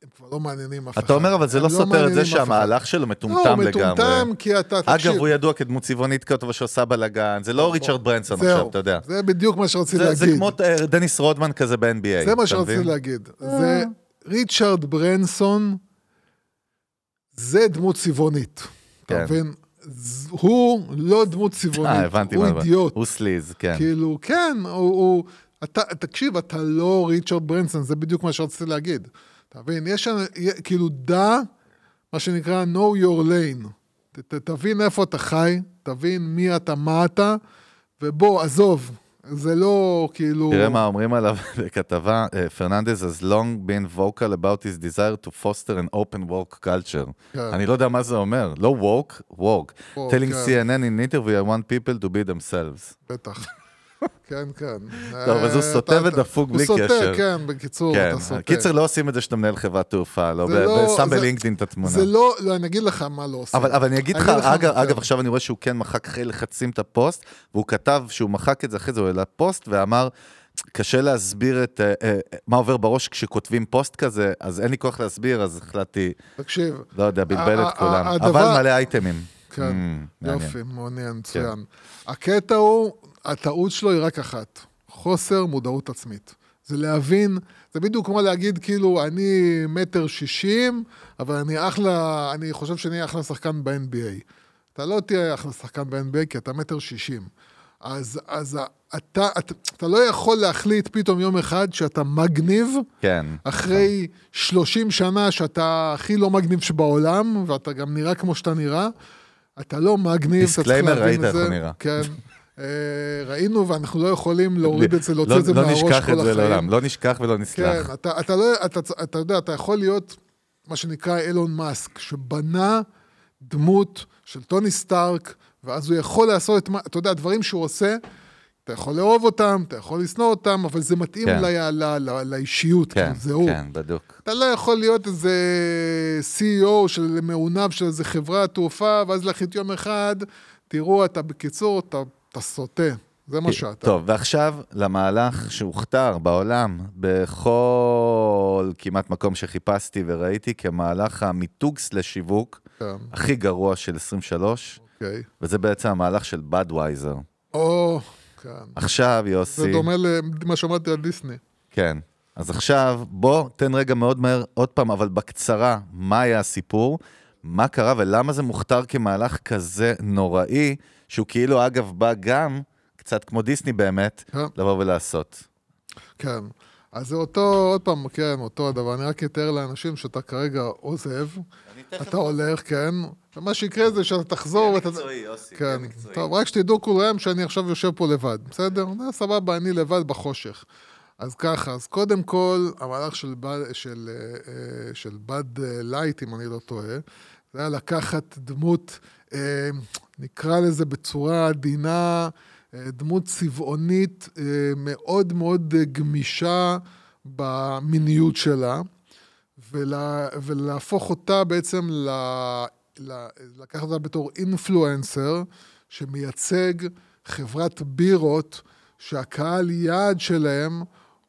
הם כבר לא מעניינים אף אחד. אתה אומר, אבל זה הם לא סותר את מעניינים זה. שהמהלך שלו לא, מטומטם הוא לגמרי. מטומטם, כי אתה, תקשיב. אגב, הוא ידוע כדמות צבעונית כזאת שעושה בלאגן, זה לא ריצ'רד ברנסון זהו, עכשיו, אתה יודע. זה בדיוק מה שרציתי זה, להגיד. זה כמו אה, דניס רודמן כזה ב-NBA. זה מה שרציתי? להגיד. זה ריצ'רד ברנסון, זה דמות צבעונית. אתה כן. מבין? הוא לא דמות צבעונית, אה, הוא. אידיוט. הוא סליז, כן. כאילו, כן, הוא, הוא... אתה, תקשיב, אתה לא ריצ'רד ברנסון, זה בדיוק מה שרציתי להגיד. אתה מבין? יש, אנ- כאילו, דע, מה שנקרא know your lane. ת, ת, תבין איפה אתה חי, תבין מי אתה, מה אתה, ובוא, עזוב, זה לא כאילו... תראה מה אומרים עליו בכתבה, אה, פרננדז has long been vocal about his desire to foster an open work culture. כן. אני לא יודע מה זה אומר, לא woke, work. Woke, telling כן. CNN in interview I want people to be themselves. בטח. כן, כן. טוב, אז הוא אה, סוטה ודפוק בלי הוא קשר. סוטה, כן, בקיצור, כן, אתה סוטה. קיצר לא עושים את זה שאתה מנהל חברת תעופה, לא, לא- ושם זה- בלינקדאין את התמונה. זה לא, לא, אני אגיד לך מה לא עושים. אבל, אני אגיד לך, אגב, כן. עכשיו אני רואה שהוא כן מחק אחרי לחצים את הפוסט, והוא כתב שהוא מחק את זה אחרי זה, הוא העלה פוסט ואמר, קשה להסביר את אה, אה, מה עובר בראש כשכותבים פוסט כזה, אז אין לי כוח להסביר, אז החלטתי, תקשיב, לא יודע, בלבל את כולם. הדבר- אבל מלא אייטמים. כן, Mm. יופי, מעניין, מצוין. הקטע הוא, הטעות שלו היא רק אחת, חוסר מודעות עצמית. זה להבין, זה בדיוק כמו להגיד, כאילו, אני מטר שישים, אבל אני אחלה, אני חושב שאני אחלה שחקן ב-NBA. אתה לא תהיה אחלה שחקן ב-NBA, כי אתה מטר שישים. אז, אז אתה, אתה, אתה לא יכול להחליט פתאום יום אחד שאתה מגניב, כן. אחרי 30 שנה שאתה הכי לא מגניב שבעולם, ואתה גם נראה כמו שאתה נראה, אתה לא מגניב, אתה צריך disclaimer, להבין ראית את איך זה. הוא נראה. כן. אה, ראינו, ואנחנו לא יכולים להוריד את זה, להוציא לא- את זה לא מהראש כל נשכח את זה החיים. לעולם, לא נשכח ולא כן, נסלח. אתה, אתה, לא, אתה, אתה יודע, אתה יכול להיות מה שנקרא אילון מאסק, שבנה דמות של טוני סטארק, ואז הוא יכול לעשות את מה, אתה יודע, הדברים שהוא עושה, אתה יכול לאהוב אותם, אתה יכול לשנוא אותם, אבל זה מתאים כן. ל, ל, ל, לאישיות, כן, כאילו, זה הוא. כן, בדוק. אתה לא יכול להיות איזה CEO של מעונב של איזה חברת תעופה, ואז להחליט יום אחד, תראו, אתה בקיצור, אתה, אתה סוטה. זה מה שאתה. טוב, ועכשיו למהלך שהוכתר בעולם, בכל כמעט מקום שחיפשתי וראיתי, כמהלך המיתוגס לשיווק כן, הכי גרוע של 23, אוקיי. וזה בעצם המהלך של בדווייזר. או, כן. עכשיו, יוסי... זה דומה למה שאמרתי על דיסני. כן. אז עכשיו, בוא, תן רגע מאוד מהר, עוד פעם, אבל בקצרה, מה היה הסיפור, מה קרה ולמה זה מוכתר כמהלך כזה נוראי, שהוא כאילו, אגב, בא גם, קצת כמו דיסני באמת, כן. לבוא ולעשות. כן. אז זה אותו, עוד פעם, כן, אותו הדבר. אני רק אתאר לאנשים שאתה כרגע עוזב, אתה הולך, כן, ומה שיקרה זה שאתה תחזור ואתה... יוסי, כן, טוב, רק שתדעו כולם שאני עכשיו יושב פה לבד, בסדר? זה סבבה, אני לבד בחושך. אז ככה, אז קודם כל, המהלך של, בד, של, אה, אה, של Bud Light, אם אני לא טועה, זה היה לקחת דמות, נקרא לזה בצורה עדינה, אה, דמות צבעונית אה, מאוד מאוד גמישה במיניות שלה, ולה, ולהפוך אותה בעצם ל... ל- לקחת אותה בתור אינפלואנסר שמייצג חברת בירות שהקהל יעד שלהם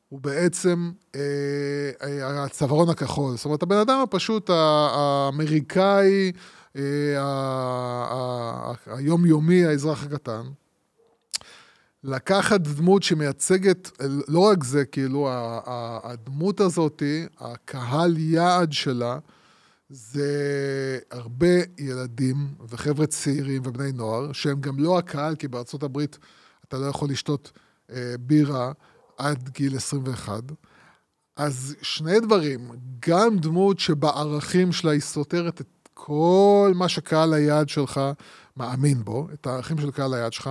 הוא בעצם אה, אה, הצווארון הכחול. זאת אומרת, הבן אדם הפשוט האמריקאי, היומיומי, האזרח הקטן. לקחת דמות שמייצגת, לא רק זה, כאילו, הדמות הזאתי, הקהל יעד שלה, זה הרבה ילדים וחבר'ה צעירים ובני נוער, שהם גם לא הקהל, כי בארצות הברית אתה לא יכול לשתות אה, בירה עד גיל 21. אז שני דברים, גם דמות שבערכים שלה היא סותרת את כל מה שקהל היעד שלך מאמין בו, את הערכים של קהל היעד שלך,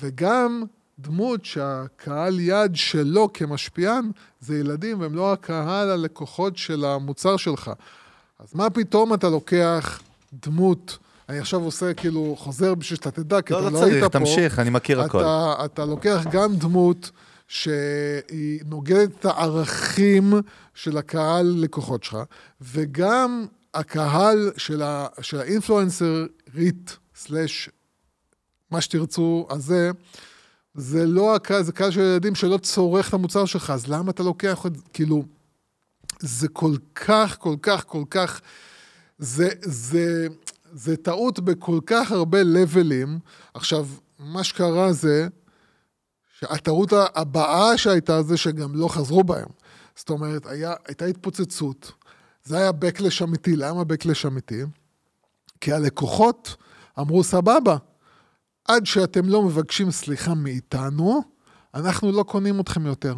וגם דמות שהקהל יעד שלו כמשפיען זה ילדים, והם לא הקהל הלקוחות של המוצר שלך. אז מה פתאום אתה לוקח דמות, אני עכשיו עושה כאילו, חוזר בשביל שאתה תדע, כי לא, אתה לא לא היית צריך, פה. תמשיך, אני מכיר הכל. אתה, אתה לוקח גם דמות שהיא נוגדת את הערכים של הקהל לקוחות שלך, וגם הקהל של, ה, של האינפלואנסרית, סלאש, מה שתרצו, הזה, זה לא הקהל, זה קהל של ילדים שלא צורך את המוצר שלך, אז למה אתה לוקח את, כאילו, זה כל כך, כל כך, כל כך, זה, זה, זה טעות בכל כך הרבה לבלים. עכשיו, מה שקרה זה, שהטעות הבאה שהייתה זה שגם לא חזרו בהם. זאת אומרת, היה, הייתה התפוצצות, זה היה backlash אמיתי. למה backlash אמיתי? כי הלקוחות אמרו, סבבה, עד שאתם לא מבקשים סליחה מאיתנו, אנחנו לא קונים אתכם יותר.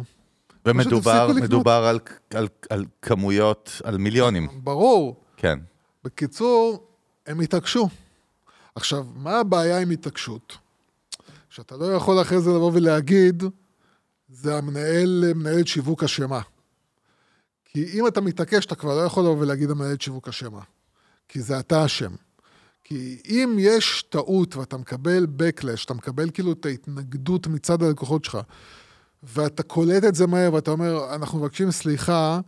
ומדובר. מדובר על, על, על כמויות, על מיליונים. ברור. כן. בקיצור, הם התעקשו. עכשיו, מה הבעיה עם התעקשות? שאתה לא יכול אחרי זה לבוא ולהגיד, זה המנהל, מנהלת שיווק אשמה. כי אם אתה מתעקש, אתה כבר לא יכול לבוא ולהגיד המנהלת שיווק אשמה. כי זה אתה אשם. כי אם יש טעות ואתה מקבל backlash, אתה מקבל כאילו את ההתנגדות מצד הלקוחות שלך, ואתה קולט את זה מהר ואתה אומר, אנחנו מבקשים סליחה,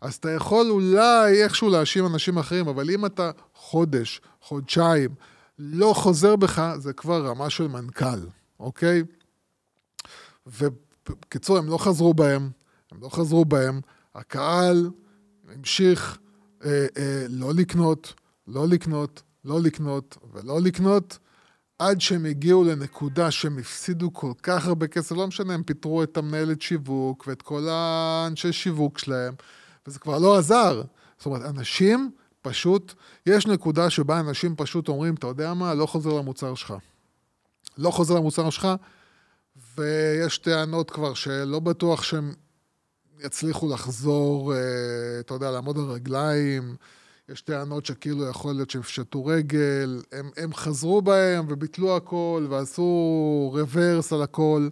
אז אתה יכול אולי איכשהו להאשים אנשים אחרים, אבל אם אתה חודש, חודשיים, לא חוזר בך, זה כבר רמה של מנכ"ל, אוקיי? ובקיצור, הם לא חזרו בהם, הם לא חזרו בהם, הקהל המשיך אה, אה, לא לקנות, לא לקנות, לא לקנות ולא לקנות, עד שהם הגיעו לנקודה שהם הפסידו כל כך הרבה כסף, לא משנה, הם פיטרו את המנהלת שיווק ואת כל האנשי שיווק שלהם, וזה כבר לא עזר. זאת אומרת, אנשים פשוט, יש נקודה שבה אנשים פשוט אומרים, אתה יודע מה, לא חוזר למוצר שלך. לא חוזר למוצר שלך, ויש טענות כבר שלא בטוח שהם יצליחו לחזור, אה, אתה יודע, לעמוד על רגליים. יש טענות שכאילו יכול להיות שהם פשטו רגל, הם, הם חזרו בהם וביטלו הכל ועשו רוורס על הכל,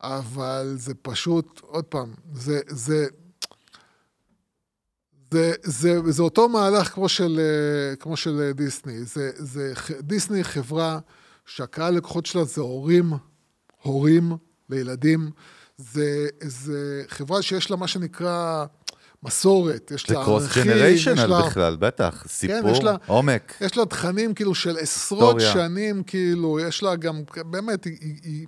אבל זה פשוט, עוד פעם, זה, זה, זה, זה, זה אותו מהלך כמו של, אה, כמו של אה, דיסני. זה, זה, דיסני היא חברה שהקהל לקוחות שלה זה הורים, הורים לילדים. זה, זה חברה שיש לה מה שנקרא מסורת, יש זה לה קרוס ערכים, יש ג'נריישנל לה... בכלל, בטח. סיפור, יש לה- עומק. יש לה תכנים כאילו של עשרות היסטוריה. שנים, כאילו, יש לה גם, באמת, היא, היא, היא,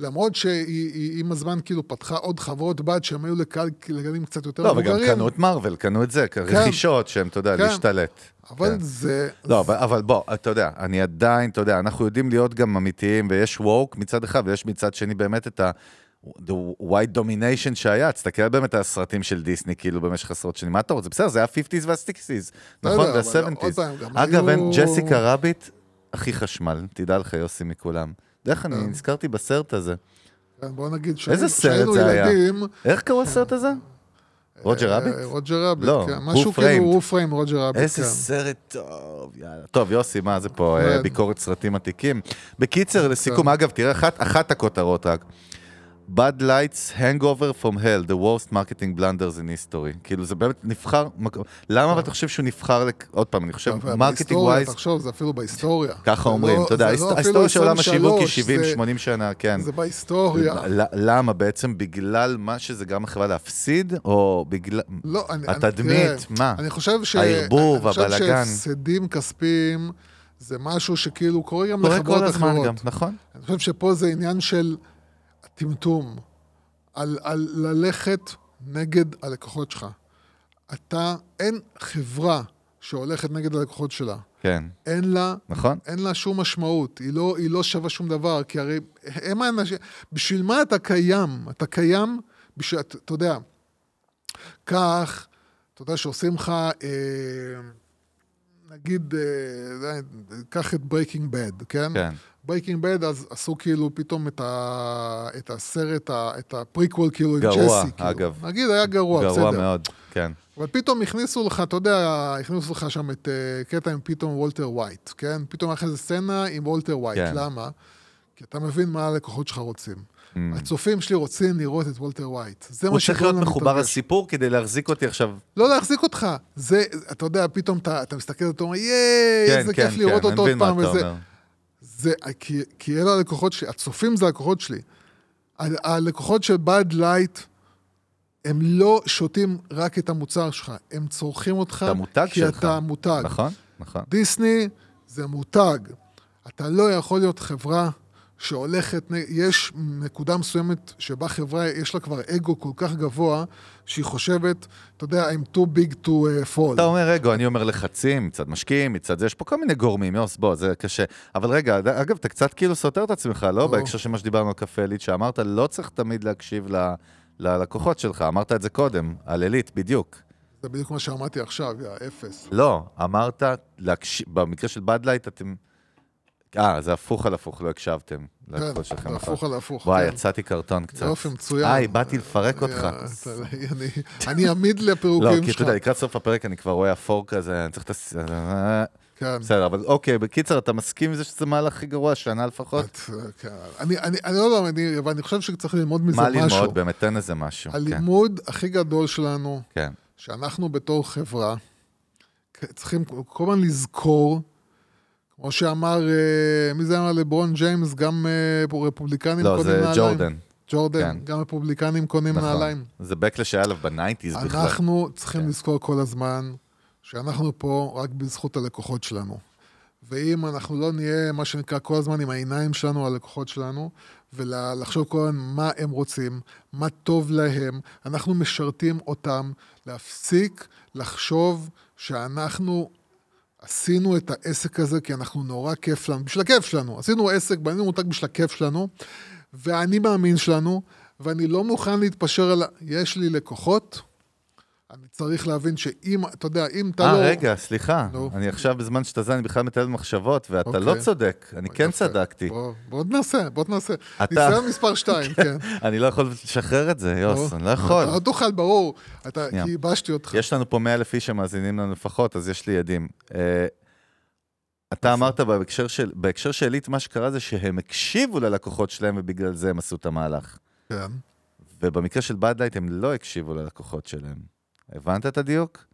למרות שהיא היא, עם הזמן כאילו פתחה עוד חברות בת שהם היו לקהל- לגלים קצת יותר לא, וגם מבוגרים. קנו את מארוול, קנו את זה, רכישות שהן, אתה יודע, כן. להשתלט. אבל כן. זה... לא, אבל, אבל בוא, אתה יודע, אני עדיין, אתה יודע, אנחנו יודעים להיות גם אמיתיים, ויש ווק מצד אחד, ויש מצד שני באמת את ה... the white domination שהיה, תסתכל באמת על הסרטים של דיסני, כאילו, במשך עשרות שנים, מה אתה רוצה? בסדר, זה היה ה-50's וה-60's, לא נכון? יודע, אבל עוד וה-70's. פעם, גם אגב, היו- ג'סיקה רביט, הכי חשמל, תדע לך, יוסי מכולם. דרך אני כן. נזכרתי בסרט הזה. כן, בוא נגיד איזה שהיינו סרט זה היה? ילדים... איך קראו הסרט הזה? רוג'ר אה, רביט? רוג'ר רביט, לא, כן. משהו. כאילו הוא framed Roger Rabbit, איזה כן. סרט טוב, יאללה. טוב, יוסי, מה זה פה, אה. ביקורת סרטים עתיקים. בקיצר, לסיכום, אגב, תראה, אחת, אחת הכותרות רק. Bud Light's Hangover from Hell, the worst marketing blunders in history. כאילו, זה באמת נבחר, למה אבל אתה חושב שהוא נבחר, עוד פעם, אני חושב, marketing wise, תחשוב, זה אפילו בהיסטוריה. ככה אומרים, לא- אתה יודע, לא ההיסטוריה של עולם השיווק היא 23, 70-80 שנה, כן. זה בהיסטוריה. למה בעצם? בגלל מה שזה גם החברה להפסיד, או בגלל... לא, אני... התדמית, מה? אני חושב ש... הערבוב, אני חושב. שהפסדים כספיים זה משהו שכאילו קורה גם לחברות אחרות. נכון? אני חושב שפה זה עניין של טמטום, על, על ללכת נגד הלקוחות שלך. אתה, אין חברה שהולכת נגד הלקוחות שלה. כן, אין לה, נכון? אין לה שום משמעות, היא לא, היא לא שווה שום דבר, כי הרי הם האנשים, בשביל מה אתה קיים? אתה קיים בשביל, אתה אתה יודע, כך, אתה יודע שעושים לך, אה, נגיד, אה, קח את Breaking Bad, כן? כן. Breaking Bad, אז עשו כאילו פתאום את, ה, את הסרט, ה, את הפריקוול כאילו עם גרוע, ג'סי. כאילו. אגב. נגיד, היה גרוע, בסדר. גרוע מאוד, כן. אבל פתאום הכניסו לך, אתה יודע, הכניסו לך שם את uh, קטע עם פתאום וולטר ווייט, כן? פתאום היה לך איזה סצנה עם וולטר ווייט, כן. למה? כי אתה מבין מה הלקוחות שלך רוצים. Mm. הצופים שלי רוצים לראות את וולטר ווייט. זה הוא מה צריך שגורם להיות לנו מחובר להתרגש. לסיפור כדי להחזיק אותי עכשיו. לא להחזיק אותך. זה, אתה יודע, פתאום אתה, אתה מסתכל ואתה אומר, ייי, כן, איזה כן, כיף לראות כן, אותו עוד פעם וזה. אומר. זה, כי, כי אלה הלקוחות שלי, הצופים זה הלקוחות שלי. ה- הלקוחות של Bud Light, הם לא שותים רק את המוצר שלך, הם צורכים אותך, את המותג כי שלך. אתה מותג. נכון, נכון. דיסני זה מותג. אתה לא יכול להיות חברה שהולכת, יש נקודה מסוימת שבה חברה, יש לה כבר אגו כל כך גבוה, שהיא חושבת, אתה יודע, I'm too big to uh, fall. אתה אומר אגו, אני אומר לחצים, מצד משקיעים, מצד זה, יש פה כל מיני גורמים, יוס, בוא, זה קשה. אבל רגע, אגב, אתה קצת כאילו סותר את עצמך, לא? בהקשר של מה שדיברנו על קפה עילית, שאמרת, לא צריך תמיד להקשיב ל- ללקוחות שלך, אמרת את זה קודם, על עילית, בדיוק. זה בדיוק מה שאמרתי עכשיו, יא אפס. לא, אמרת, להקשיב, במקרה של בדלייט אתם... אה, זה הפוך על הפוך, לא הקשבתם. כן, זה. הפוך על הפוך. וואי, כן. יצאתי קרטון קצת. יופי, מצוין. היי, באתי לפרק אותך. אה, אתה- אני- עמיד לא, לפירוקים כי אתה שלך. יודע, לקראת סוף הפרק אני כבר רואה אפור כזה, אני צריך את הס... אה, כן. בסדר, אבל אוקיי, בקיצר, אתה מסכים עם זה שזה מהלך הכי גרוע, שנה לפחות? את- כן. אני אני- אני לא יודע, אני- אבל אני חושב שצריך ללמוד מזה מה משהו. ללמוד באמת? תן איזה משהו. כן, הלימוד הכי גדול שלנו, כן. שאנחנו בתור חברה, צריכים כל הזמן לזכור, כמו שאמר, אה, מי זה אמר לברון ג'יימס, גם אה, רפובליקנים לא, קונים זה נעליים. ג'ורדן. ג'ורדן, כן. גם רפובליקנים קונים נכון. נעליים. זה ב clash שהיה עליו ב nineties בכלל. אנחנו צריכים כן. לזכור כל הזמן שאנחנו פה רק בזכות הלקוחות שלנו. ואם אנחנו לא נהיה, מה שנקרא, כל הזמן עם העיניים שלנו הלקוחות שלנו, ולחשוב כל הזמן מה הם רוצים, מה טוב להם, אנחנו משרתים אותם, להפסיק לחשוב שאנחנו עשינו את העסק הזה כי אנחנו נורא כיף לנו, בשביל הכיף שלנו. עשינו עסק, בנינו מותג בשביל הכיף שלנו, ואני מאמין שלנו, ואני לא מוכן להתפשר על... יש לי לקוחות, אני צריך להבין שאם, אתה יודע, אם אתה לא... אה, רגע, סליחה. נו. אני עכשיו, בזמן שאתה זה, אני בכלל מתעל במחשבות, ואתה אוקיי. לא צודק. אני כן יפה. צדקתי. בוא, בוא ננסה, בוא ננסה. אתה- ניסיון מספר שתיים, כן. אני לא יכול לשחרר את זה, יוס. אני לא יכול. לא תוכל, ברור. אתה. כי ייבשתי אותך. יש לנו פה 100 אלף איש שמאזינים לנו לפחות, אז יש לי עדים. אה, אתה אמרת בהקשר של, בהקשר של עילית, מה שקרה זה שהם הקשיבו ללקוחות שלהם ובגלל זה הם עשו את המהלך. כן. ובמקרה של Bud Light הם לא הקשיבו ללקוחות שלהם. הבנת את הדיוק?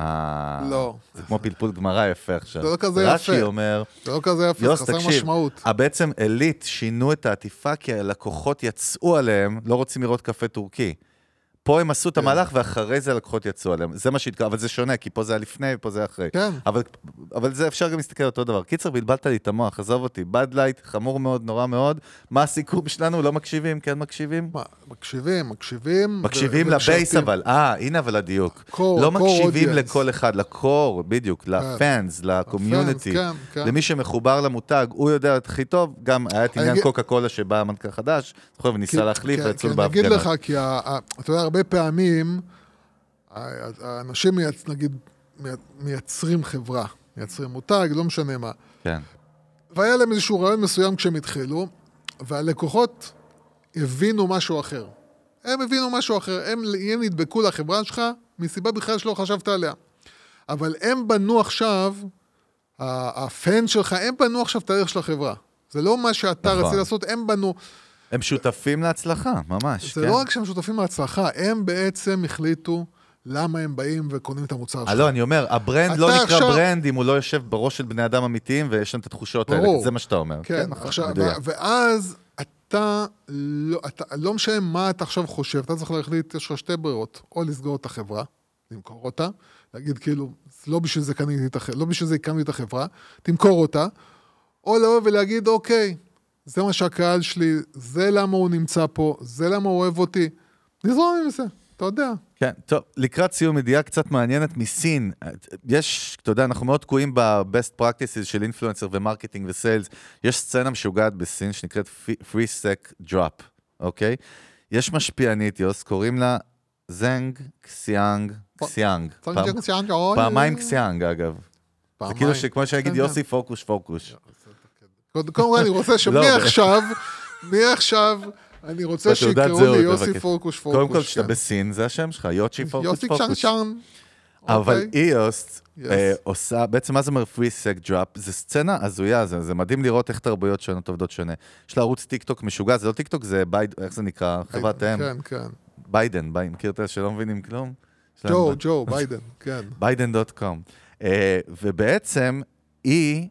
אה, לא. זה כמו פלפול גמרא יפה עכשיו. זה לא כזה יפה. רש"י אומר, זה לא כזה יפה, זה חסר משמעות. בעצם עילית שינו את העטיפה כי הלקוחות יצאו עליהם, לא רוצים לראות קפה טורקי. פה הם עשו את המהלך ואחרי זה הלקוחות יצאו עליהם. זה מה שהתקרב, אבל זה שונה, כי פה זה היה לפני ופה זה היה אחרי. כן. אבל, אבל זה אפשר גם להסתכל על אותו דבר. קיצר, בלבלת לי את המוח, עזוב אותי. Bud Light, חמור מאוד, נורא מאוד. מה הסיכום שלנו? לא מקשיבים? כן מקשיבים? מה, מקשיבים, מקשיבים. מקשיבים ל base. אבל, אה, הנה אבל הדיוק. core- לא core מקשיבים audience. לכל אחד, ל core, בדיוק, ל fans, ל community, כן, כן. למי שמחובר למותג, הוא יודע הכי טוב, גם היה את עניין אגיד- קוקה קולה שבא המנכ"ל חדש, זוכר, וניסה להחליף ויצאו כי אני אגיד. לך, כי אתה יודע, הרבה פעמים, ה- האנשים, מייצ- נגיד, מי- מייצרים חברה, מייצרים מותג, לא משנה מה. כן, והיה להם איזשהו רעיון מסוים כשהם התחילו, והלקוחות הבינו משהו אחר. הם הבינו משהו אחר, הם, הם נדבקו לחברה שלך מסיבה בכלל שלא חשבת עליה. אבל הם בנו עכשיו, הפן שלך, הם בנו עכשיו את הערך של החברה. זה לא מה שאתה נכון. רצית לעשות, הם בנו. הם שותפים להצלחה, ממש, זה כן. לא רק שהם שותפים להצלחה, הם בעצם החליטו למה הם באים וקונים את המוצר אה, שלך. לא, אני אומר, ה brand לא נקרא עכשיו- brand אם הוא לא יושב בראש של בני אדם אמיתיים ויש שם את התחושות האלה, ברור. זה מה שאתה אומר. כן, נכון, עכשיו, ואז אתה לא, אתה, לא משנה מה אתה עכשיו חושב, אתה צריך להחליט, יש לך שתי ברירות, או לסגור את החברה, למכור אותה, להגיד כאילו, לא בשביל זה קניתי את החברה, לא בשביל זה הקמתי את החברה, תמכור אותה, או לבוא ולהגיד, אוקיי, זה מה שהקהל שלי, זה למה הוא נמצא פה, זה למה הוא אוהב אותי, נזרום עם זה, אתה יודע. כן, טוב, לקראת סיום ידיעה קצת מעניינת מסין. יש, אתה יודע, אנחנו מאוד תקועים ב-best practices של influencer ו marketing ו sales. יש סצנה משוגעת בסין שנקראת free sec drop, אוקיי? יש משפיענית, יוס, קוראים לה זנג קסיאנג קסיאנג. פעמיים קסיאנג, אגב. זה כאילו שכמו שאני אגיד כן, יוסי פוקוש פוקוש. קודם כל אני רוצה לא, שמעכשיו, מעכשיו, אני רוצה שיקראו לי יוסי בבקשה. פוקוש פוקוש. קודם כל, כשאתה כן. בסין, זה השם שלך, יוצ'י פוקוש יוסי פוקוש. צ'אנצ'אן. אבל אוקיי? איוס. אה, עושה, בעצם מה זה אומר free sec drop? זה סצנה הזויה, זה, זה מדהים לראות איך תרבויות שונות עובדות שונה. יש לה ערוץ טיק טוק משוגע, זה לא טיק טוק, זה בייד, איך זה נקרא? חברת אם. כן, כן. ביידן, ביידן, מכיר את אלה שלא מבינים כלום? ג'ו, ג'ו, ביידן, כן. ביידן.com. אה, ובעצם היא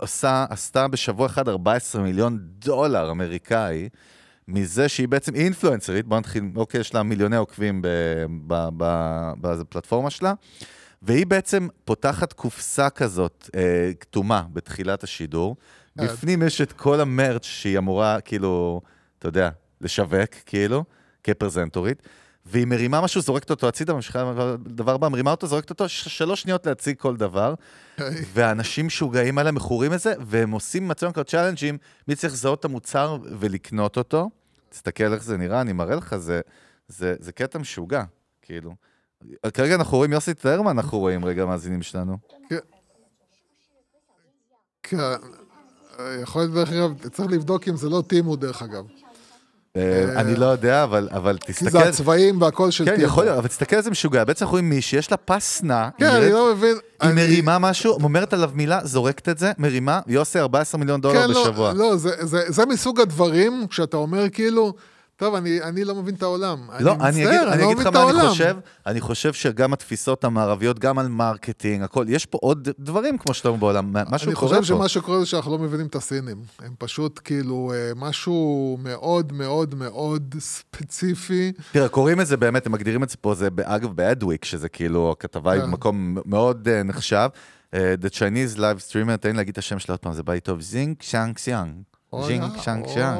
עושה, עשתה בשבוע אחד 14 מיליון דולר אמריקאי, מזה שהיא בעצם אינפלואנסרית, בוא נתחיל, אוקיי, יש לה מיליוני עוקבים בפלטפורמה שלה, והיא בעצם פותחת קופסה כזאת, אה, כתומה, בתחילת השידור. כן. בפנים יש את כל ה merch שהיא אמורה, כאילו, אתה יודע, לשווק, כאילו, כפרזנטורית. והיא מרימה משהו, זורקת אותו הצידה, ממשיכה לדבר הבא, מרימה אותו, זורקת אותו, שלוש שניות להציג כל דבר. היי. ואנשים משוגעים עליה, מכורים לזה, והם עושים מצבים כאלה צ'אלנג'ים, מי צריך לזהות את המוצר ולקנות אותו. תסתכל איך זה נראה, אני מראה לך, זה, זה, זה קטע משוגע, כאילו. כרגע אנחנו רואים, יוסי, תאר מה אנחנו רואים רגע, מאזינים שלנו. כן. אה, יכול להיות, דרך אגב, צריך לבדוק אם זה לא טימו, דרך אגב. אה, אני לא יודע, אבל, אבל כי תסתכל... זה הצבעים והכל של כן, טימו. יכול להיות, אבל תסתכל איזה משוגע. בעצם אנחנו רואים מישהי, יש לה פס נע, כן, היא אני לא מבין. היא אני- מרימה משהו, אומרת עליו מילה, זורקת את זה, מרימה, יוסי 14 מיליון דולר כן, לא, בשבוע. לא, זה- זה- זה מסוג הדברים, כשאתה אומר כאילו, טוב, אני אני לא מבין את העולם. לא, אני מצטער, אגיד, אני לא אגיד מבין את מה אני העולם. חושב. אני חושב שגם התפיסות המערביות, גם על marketing, הכל, יש פה עוד דברים, כמו שאתה אומר בעולם, משהו אני קורה חושב פה. שמה שקורה זה שאנחנו לא מבינים את הסינים. הם פשוט כאילו אה, משהו מאוד מאוד מאוד ספציפי. תראה, קוראים את זה באמת, הם מגדירים את זה פה, זה אגב באדוויק, שזה כאילו, הכתבה היא כן. במקום מאוד אה, נחשב. אה, The Chinese Live Streamer, תן לי להגיד את השם שלה עוד פעם, זה בא לי טוב, זינג שאנג סיאנג. אוי, זינג אה, שאנג או. שאנג.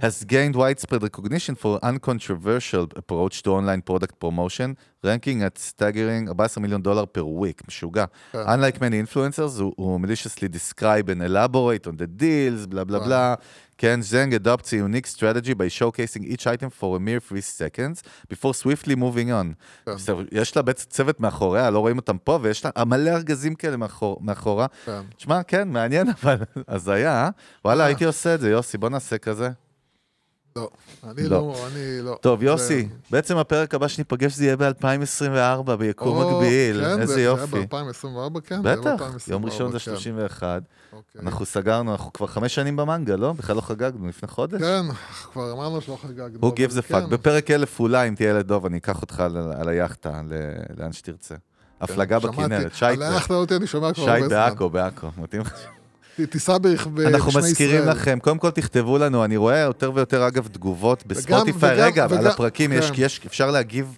has gained widespread recognition for uncontroversial approach to online product promotion, ranking at staggering 14 מיליון דולר per week, משוגע. כן. Unlike many influencers, who, who maliciously describe and elaborate on the deals, בלה בלה בלה, כן, זנג adopts a unique strategy by showcasing each item for a mere three seconds, before swiftly moving on. כן. יש לה בעצם צוות מאחוריה, לא רואים אותם פה, ויש לה מלא ארגזים כאלה מאחור, מאחורה. כן. תשמע, כן, מעניין, אבל הזיה? וואלה, אה. הייתי עושה את זה, יוסי, בוא נעשה כזה. לא, אני לא. לא, אני לא. טוב, זה- יוסי, בעצם הפרק הבא שניפגש זה יהיה ב-2024, ביקום מקביל, כן, איזה זה- יופי. זה היה ב-2024, כן? זה בטח, ב-2024, יום ראשון זה כן. 31, אוקיי. אנחנו סגרנו, אנחנו כבר חמש שנים במנגה, לא? בכלל לא חגגנו, לפני חודש. כן, כבר אמרנו שלא חגגנו. Gives a כן. fuck. בפרק אלף אולי, אם תהיה ילד דוב, אני אקח אותך על- היאכטה, לאן שתרצה. הפלגה כן, שמעתי. בכנרת, שי על היאכטה אותי אני שומע כבר הרבה זמן. בעכו, בעכו, מתאים לך? תיסע בשמי ישראל. אנחנו מזכירים לכם, קודם כל תכתבו לנו, אני רואה יותר ויותר אגב תגובות בספוטיפיי, רגע, וגם- על הפרקים, יש, כן. יש, אפשר להגיב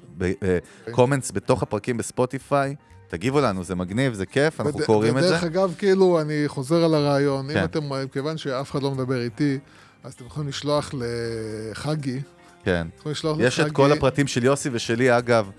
ב comments בתוך הפרקים בספוטיפיי, תגיבו לנו, זה מגניב, זה כיף, אנחנו וד- קוראים את זה. ודרך אגב, כאילו, אני חוזר על הרעיון, כן. אם אתם, כיוון שאף אחד לא מדבר איתי, אז אתם יכולים לשלוח לחגי, כן. יכולים לשלוח יש את לחגי- כל הפרטים של יוסי ושלי, אגב, אה,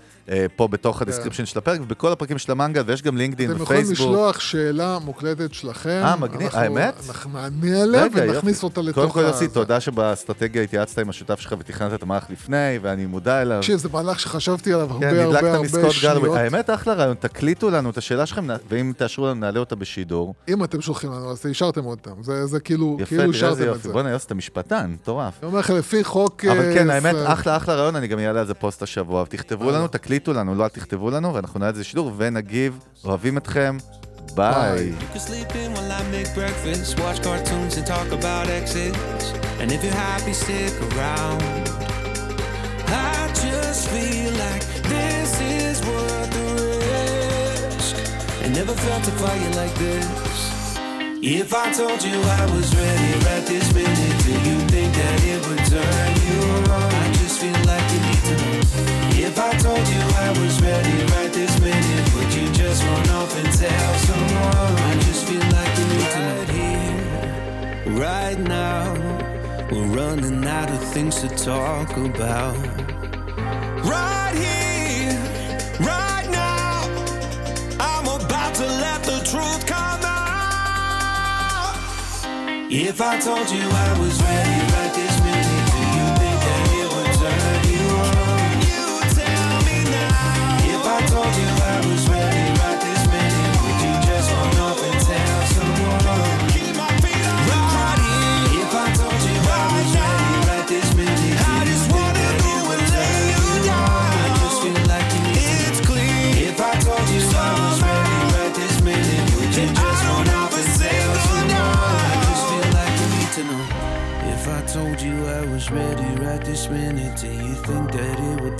פה בתוך ה description של הפרק, ובכל הפרקים של המנגל, ויש גם לינקדאין אתם יכולים ופייסבוק. לשלוח שאלה מוקלטת שלכם. אה, מגניב, האמת? אנחנו נענה עליה ונכניס. אותה לתוך קודם כל, ה- יוסי. תודה שבאסטרטגיה התייעצת עם השותף שלך ותכננת את המערך לפני, ואני מודע אליו. תקשיב, זה מהלך שחשבתי עליו הרבה כן, הרבה הרבה גלווי. שניות. האמת, אחלה רעיון, תקליטו לנו את השאלה שלכם, ואם תאשרו לנו, נעלה אותה בשידור. אם אתם שולחים לנו, אז אישרתם אותם. זה כאילו, כאילו אישרתם את. זה. בוא'נה, יוסי, אתה משפטן, מטורף. אני אומר לך, לפי חוק... אבל אה, כן, האמת, זה- אחלה, אחלה רעיון, אני גם אעלה על זה פוסט השבוע. תכתבו לנו, תקליטו לנו, לא אל תכתבו לנו, ואנחנו נעלה את זה לשידור, ונגיב, אוהבים אתכם, ביי. never felt a fire like this. If I told you I was ready right this minute, do you think that it would turn you on? I just feel like know. If I told you I was ready right this minute, would you just run off and tell someone? I just feel like you need to. Right here, right now, we're running out of things to talk about. Right here, right now, I'm about to let the truth come out. If I told you I was ready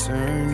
concern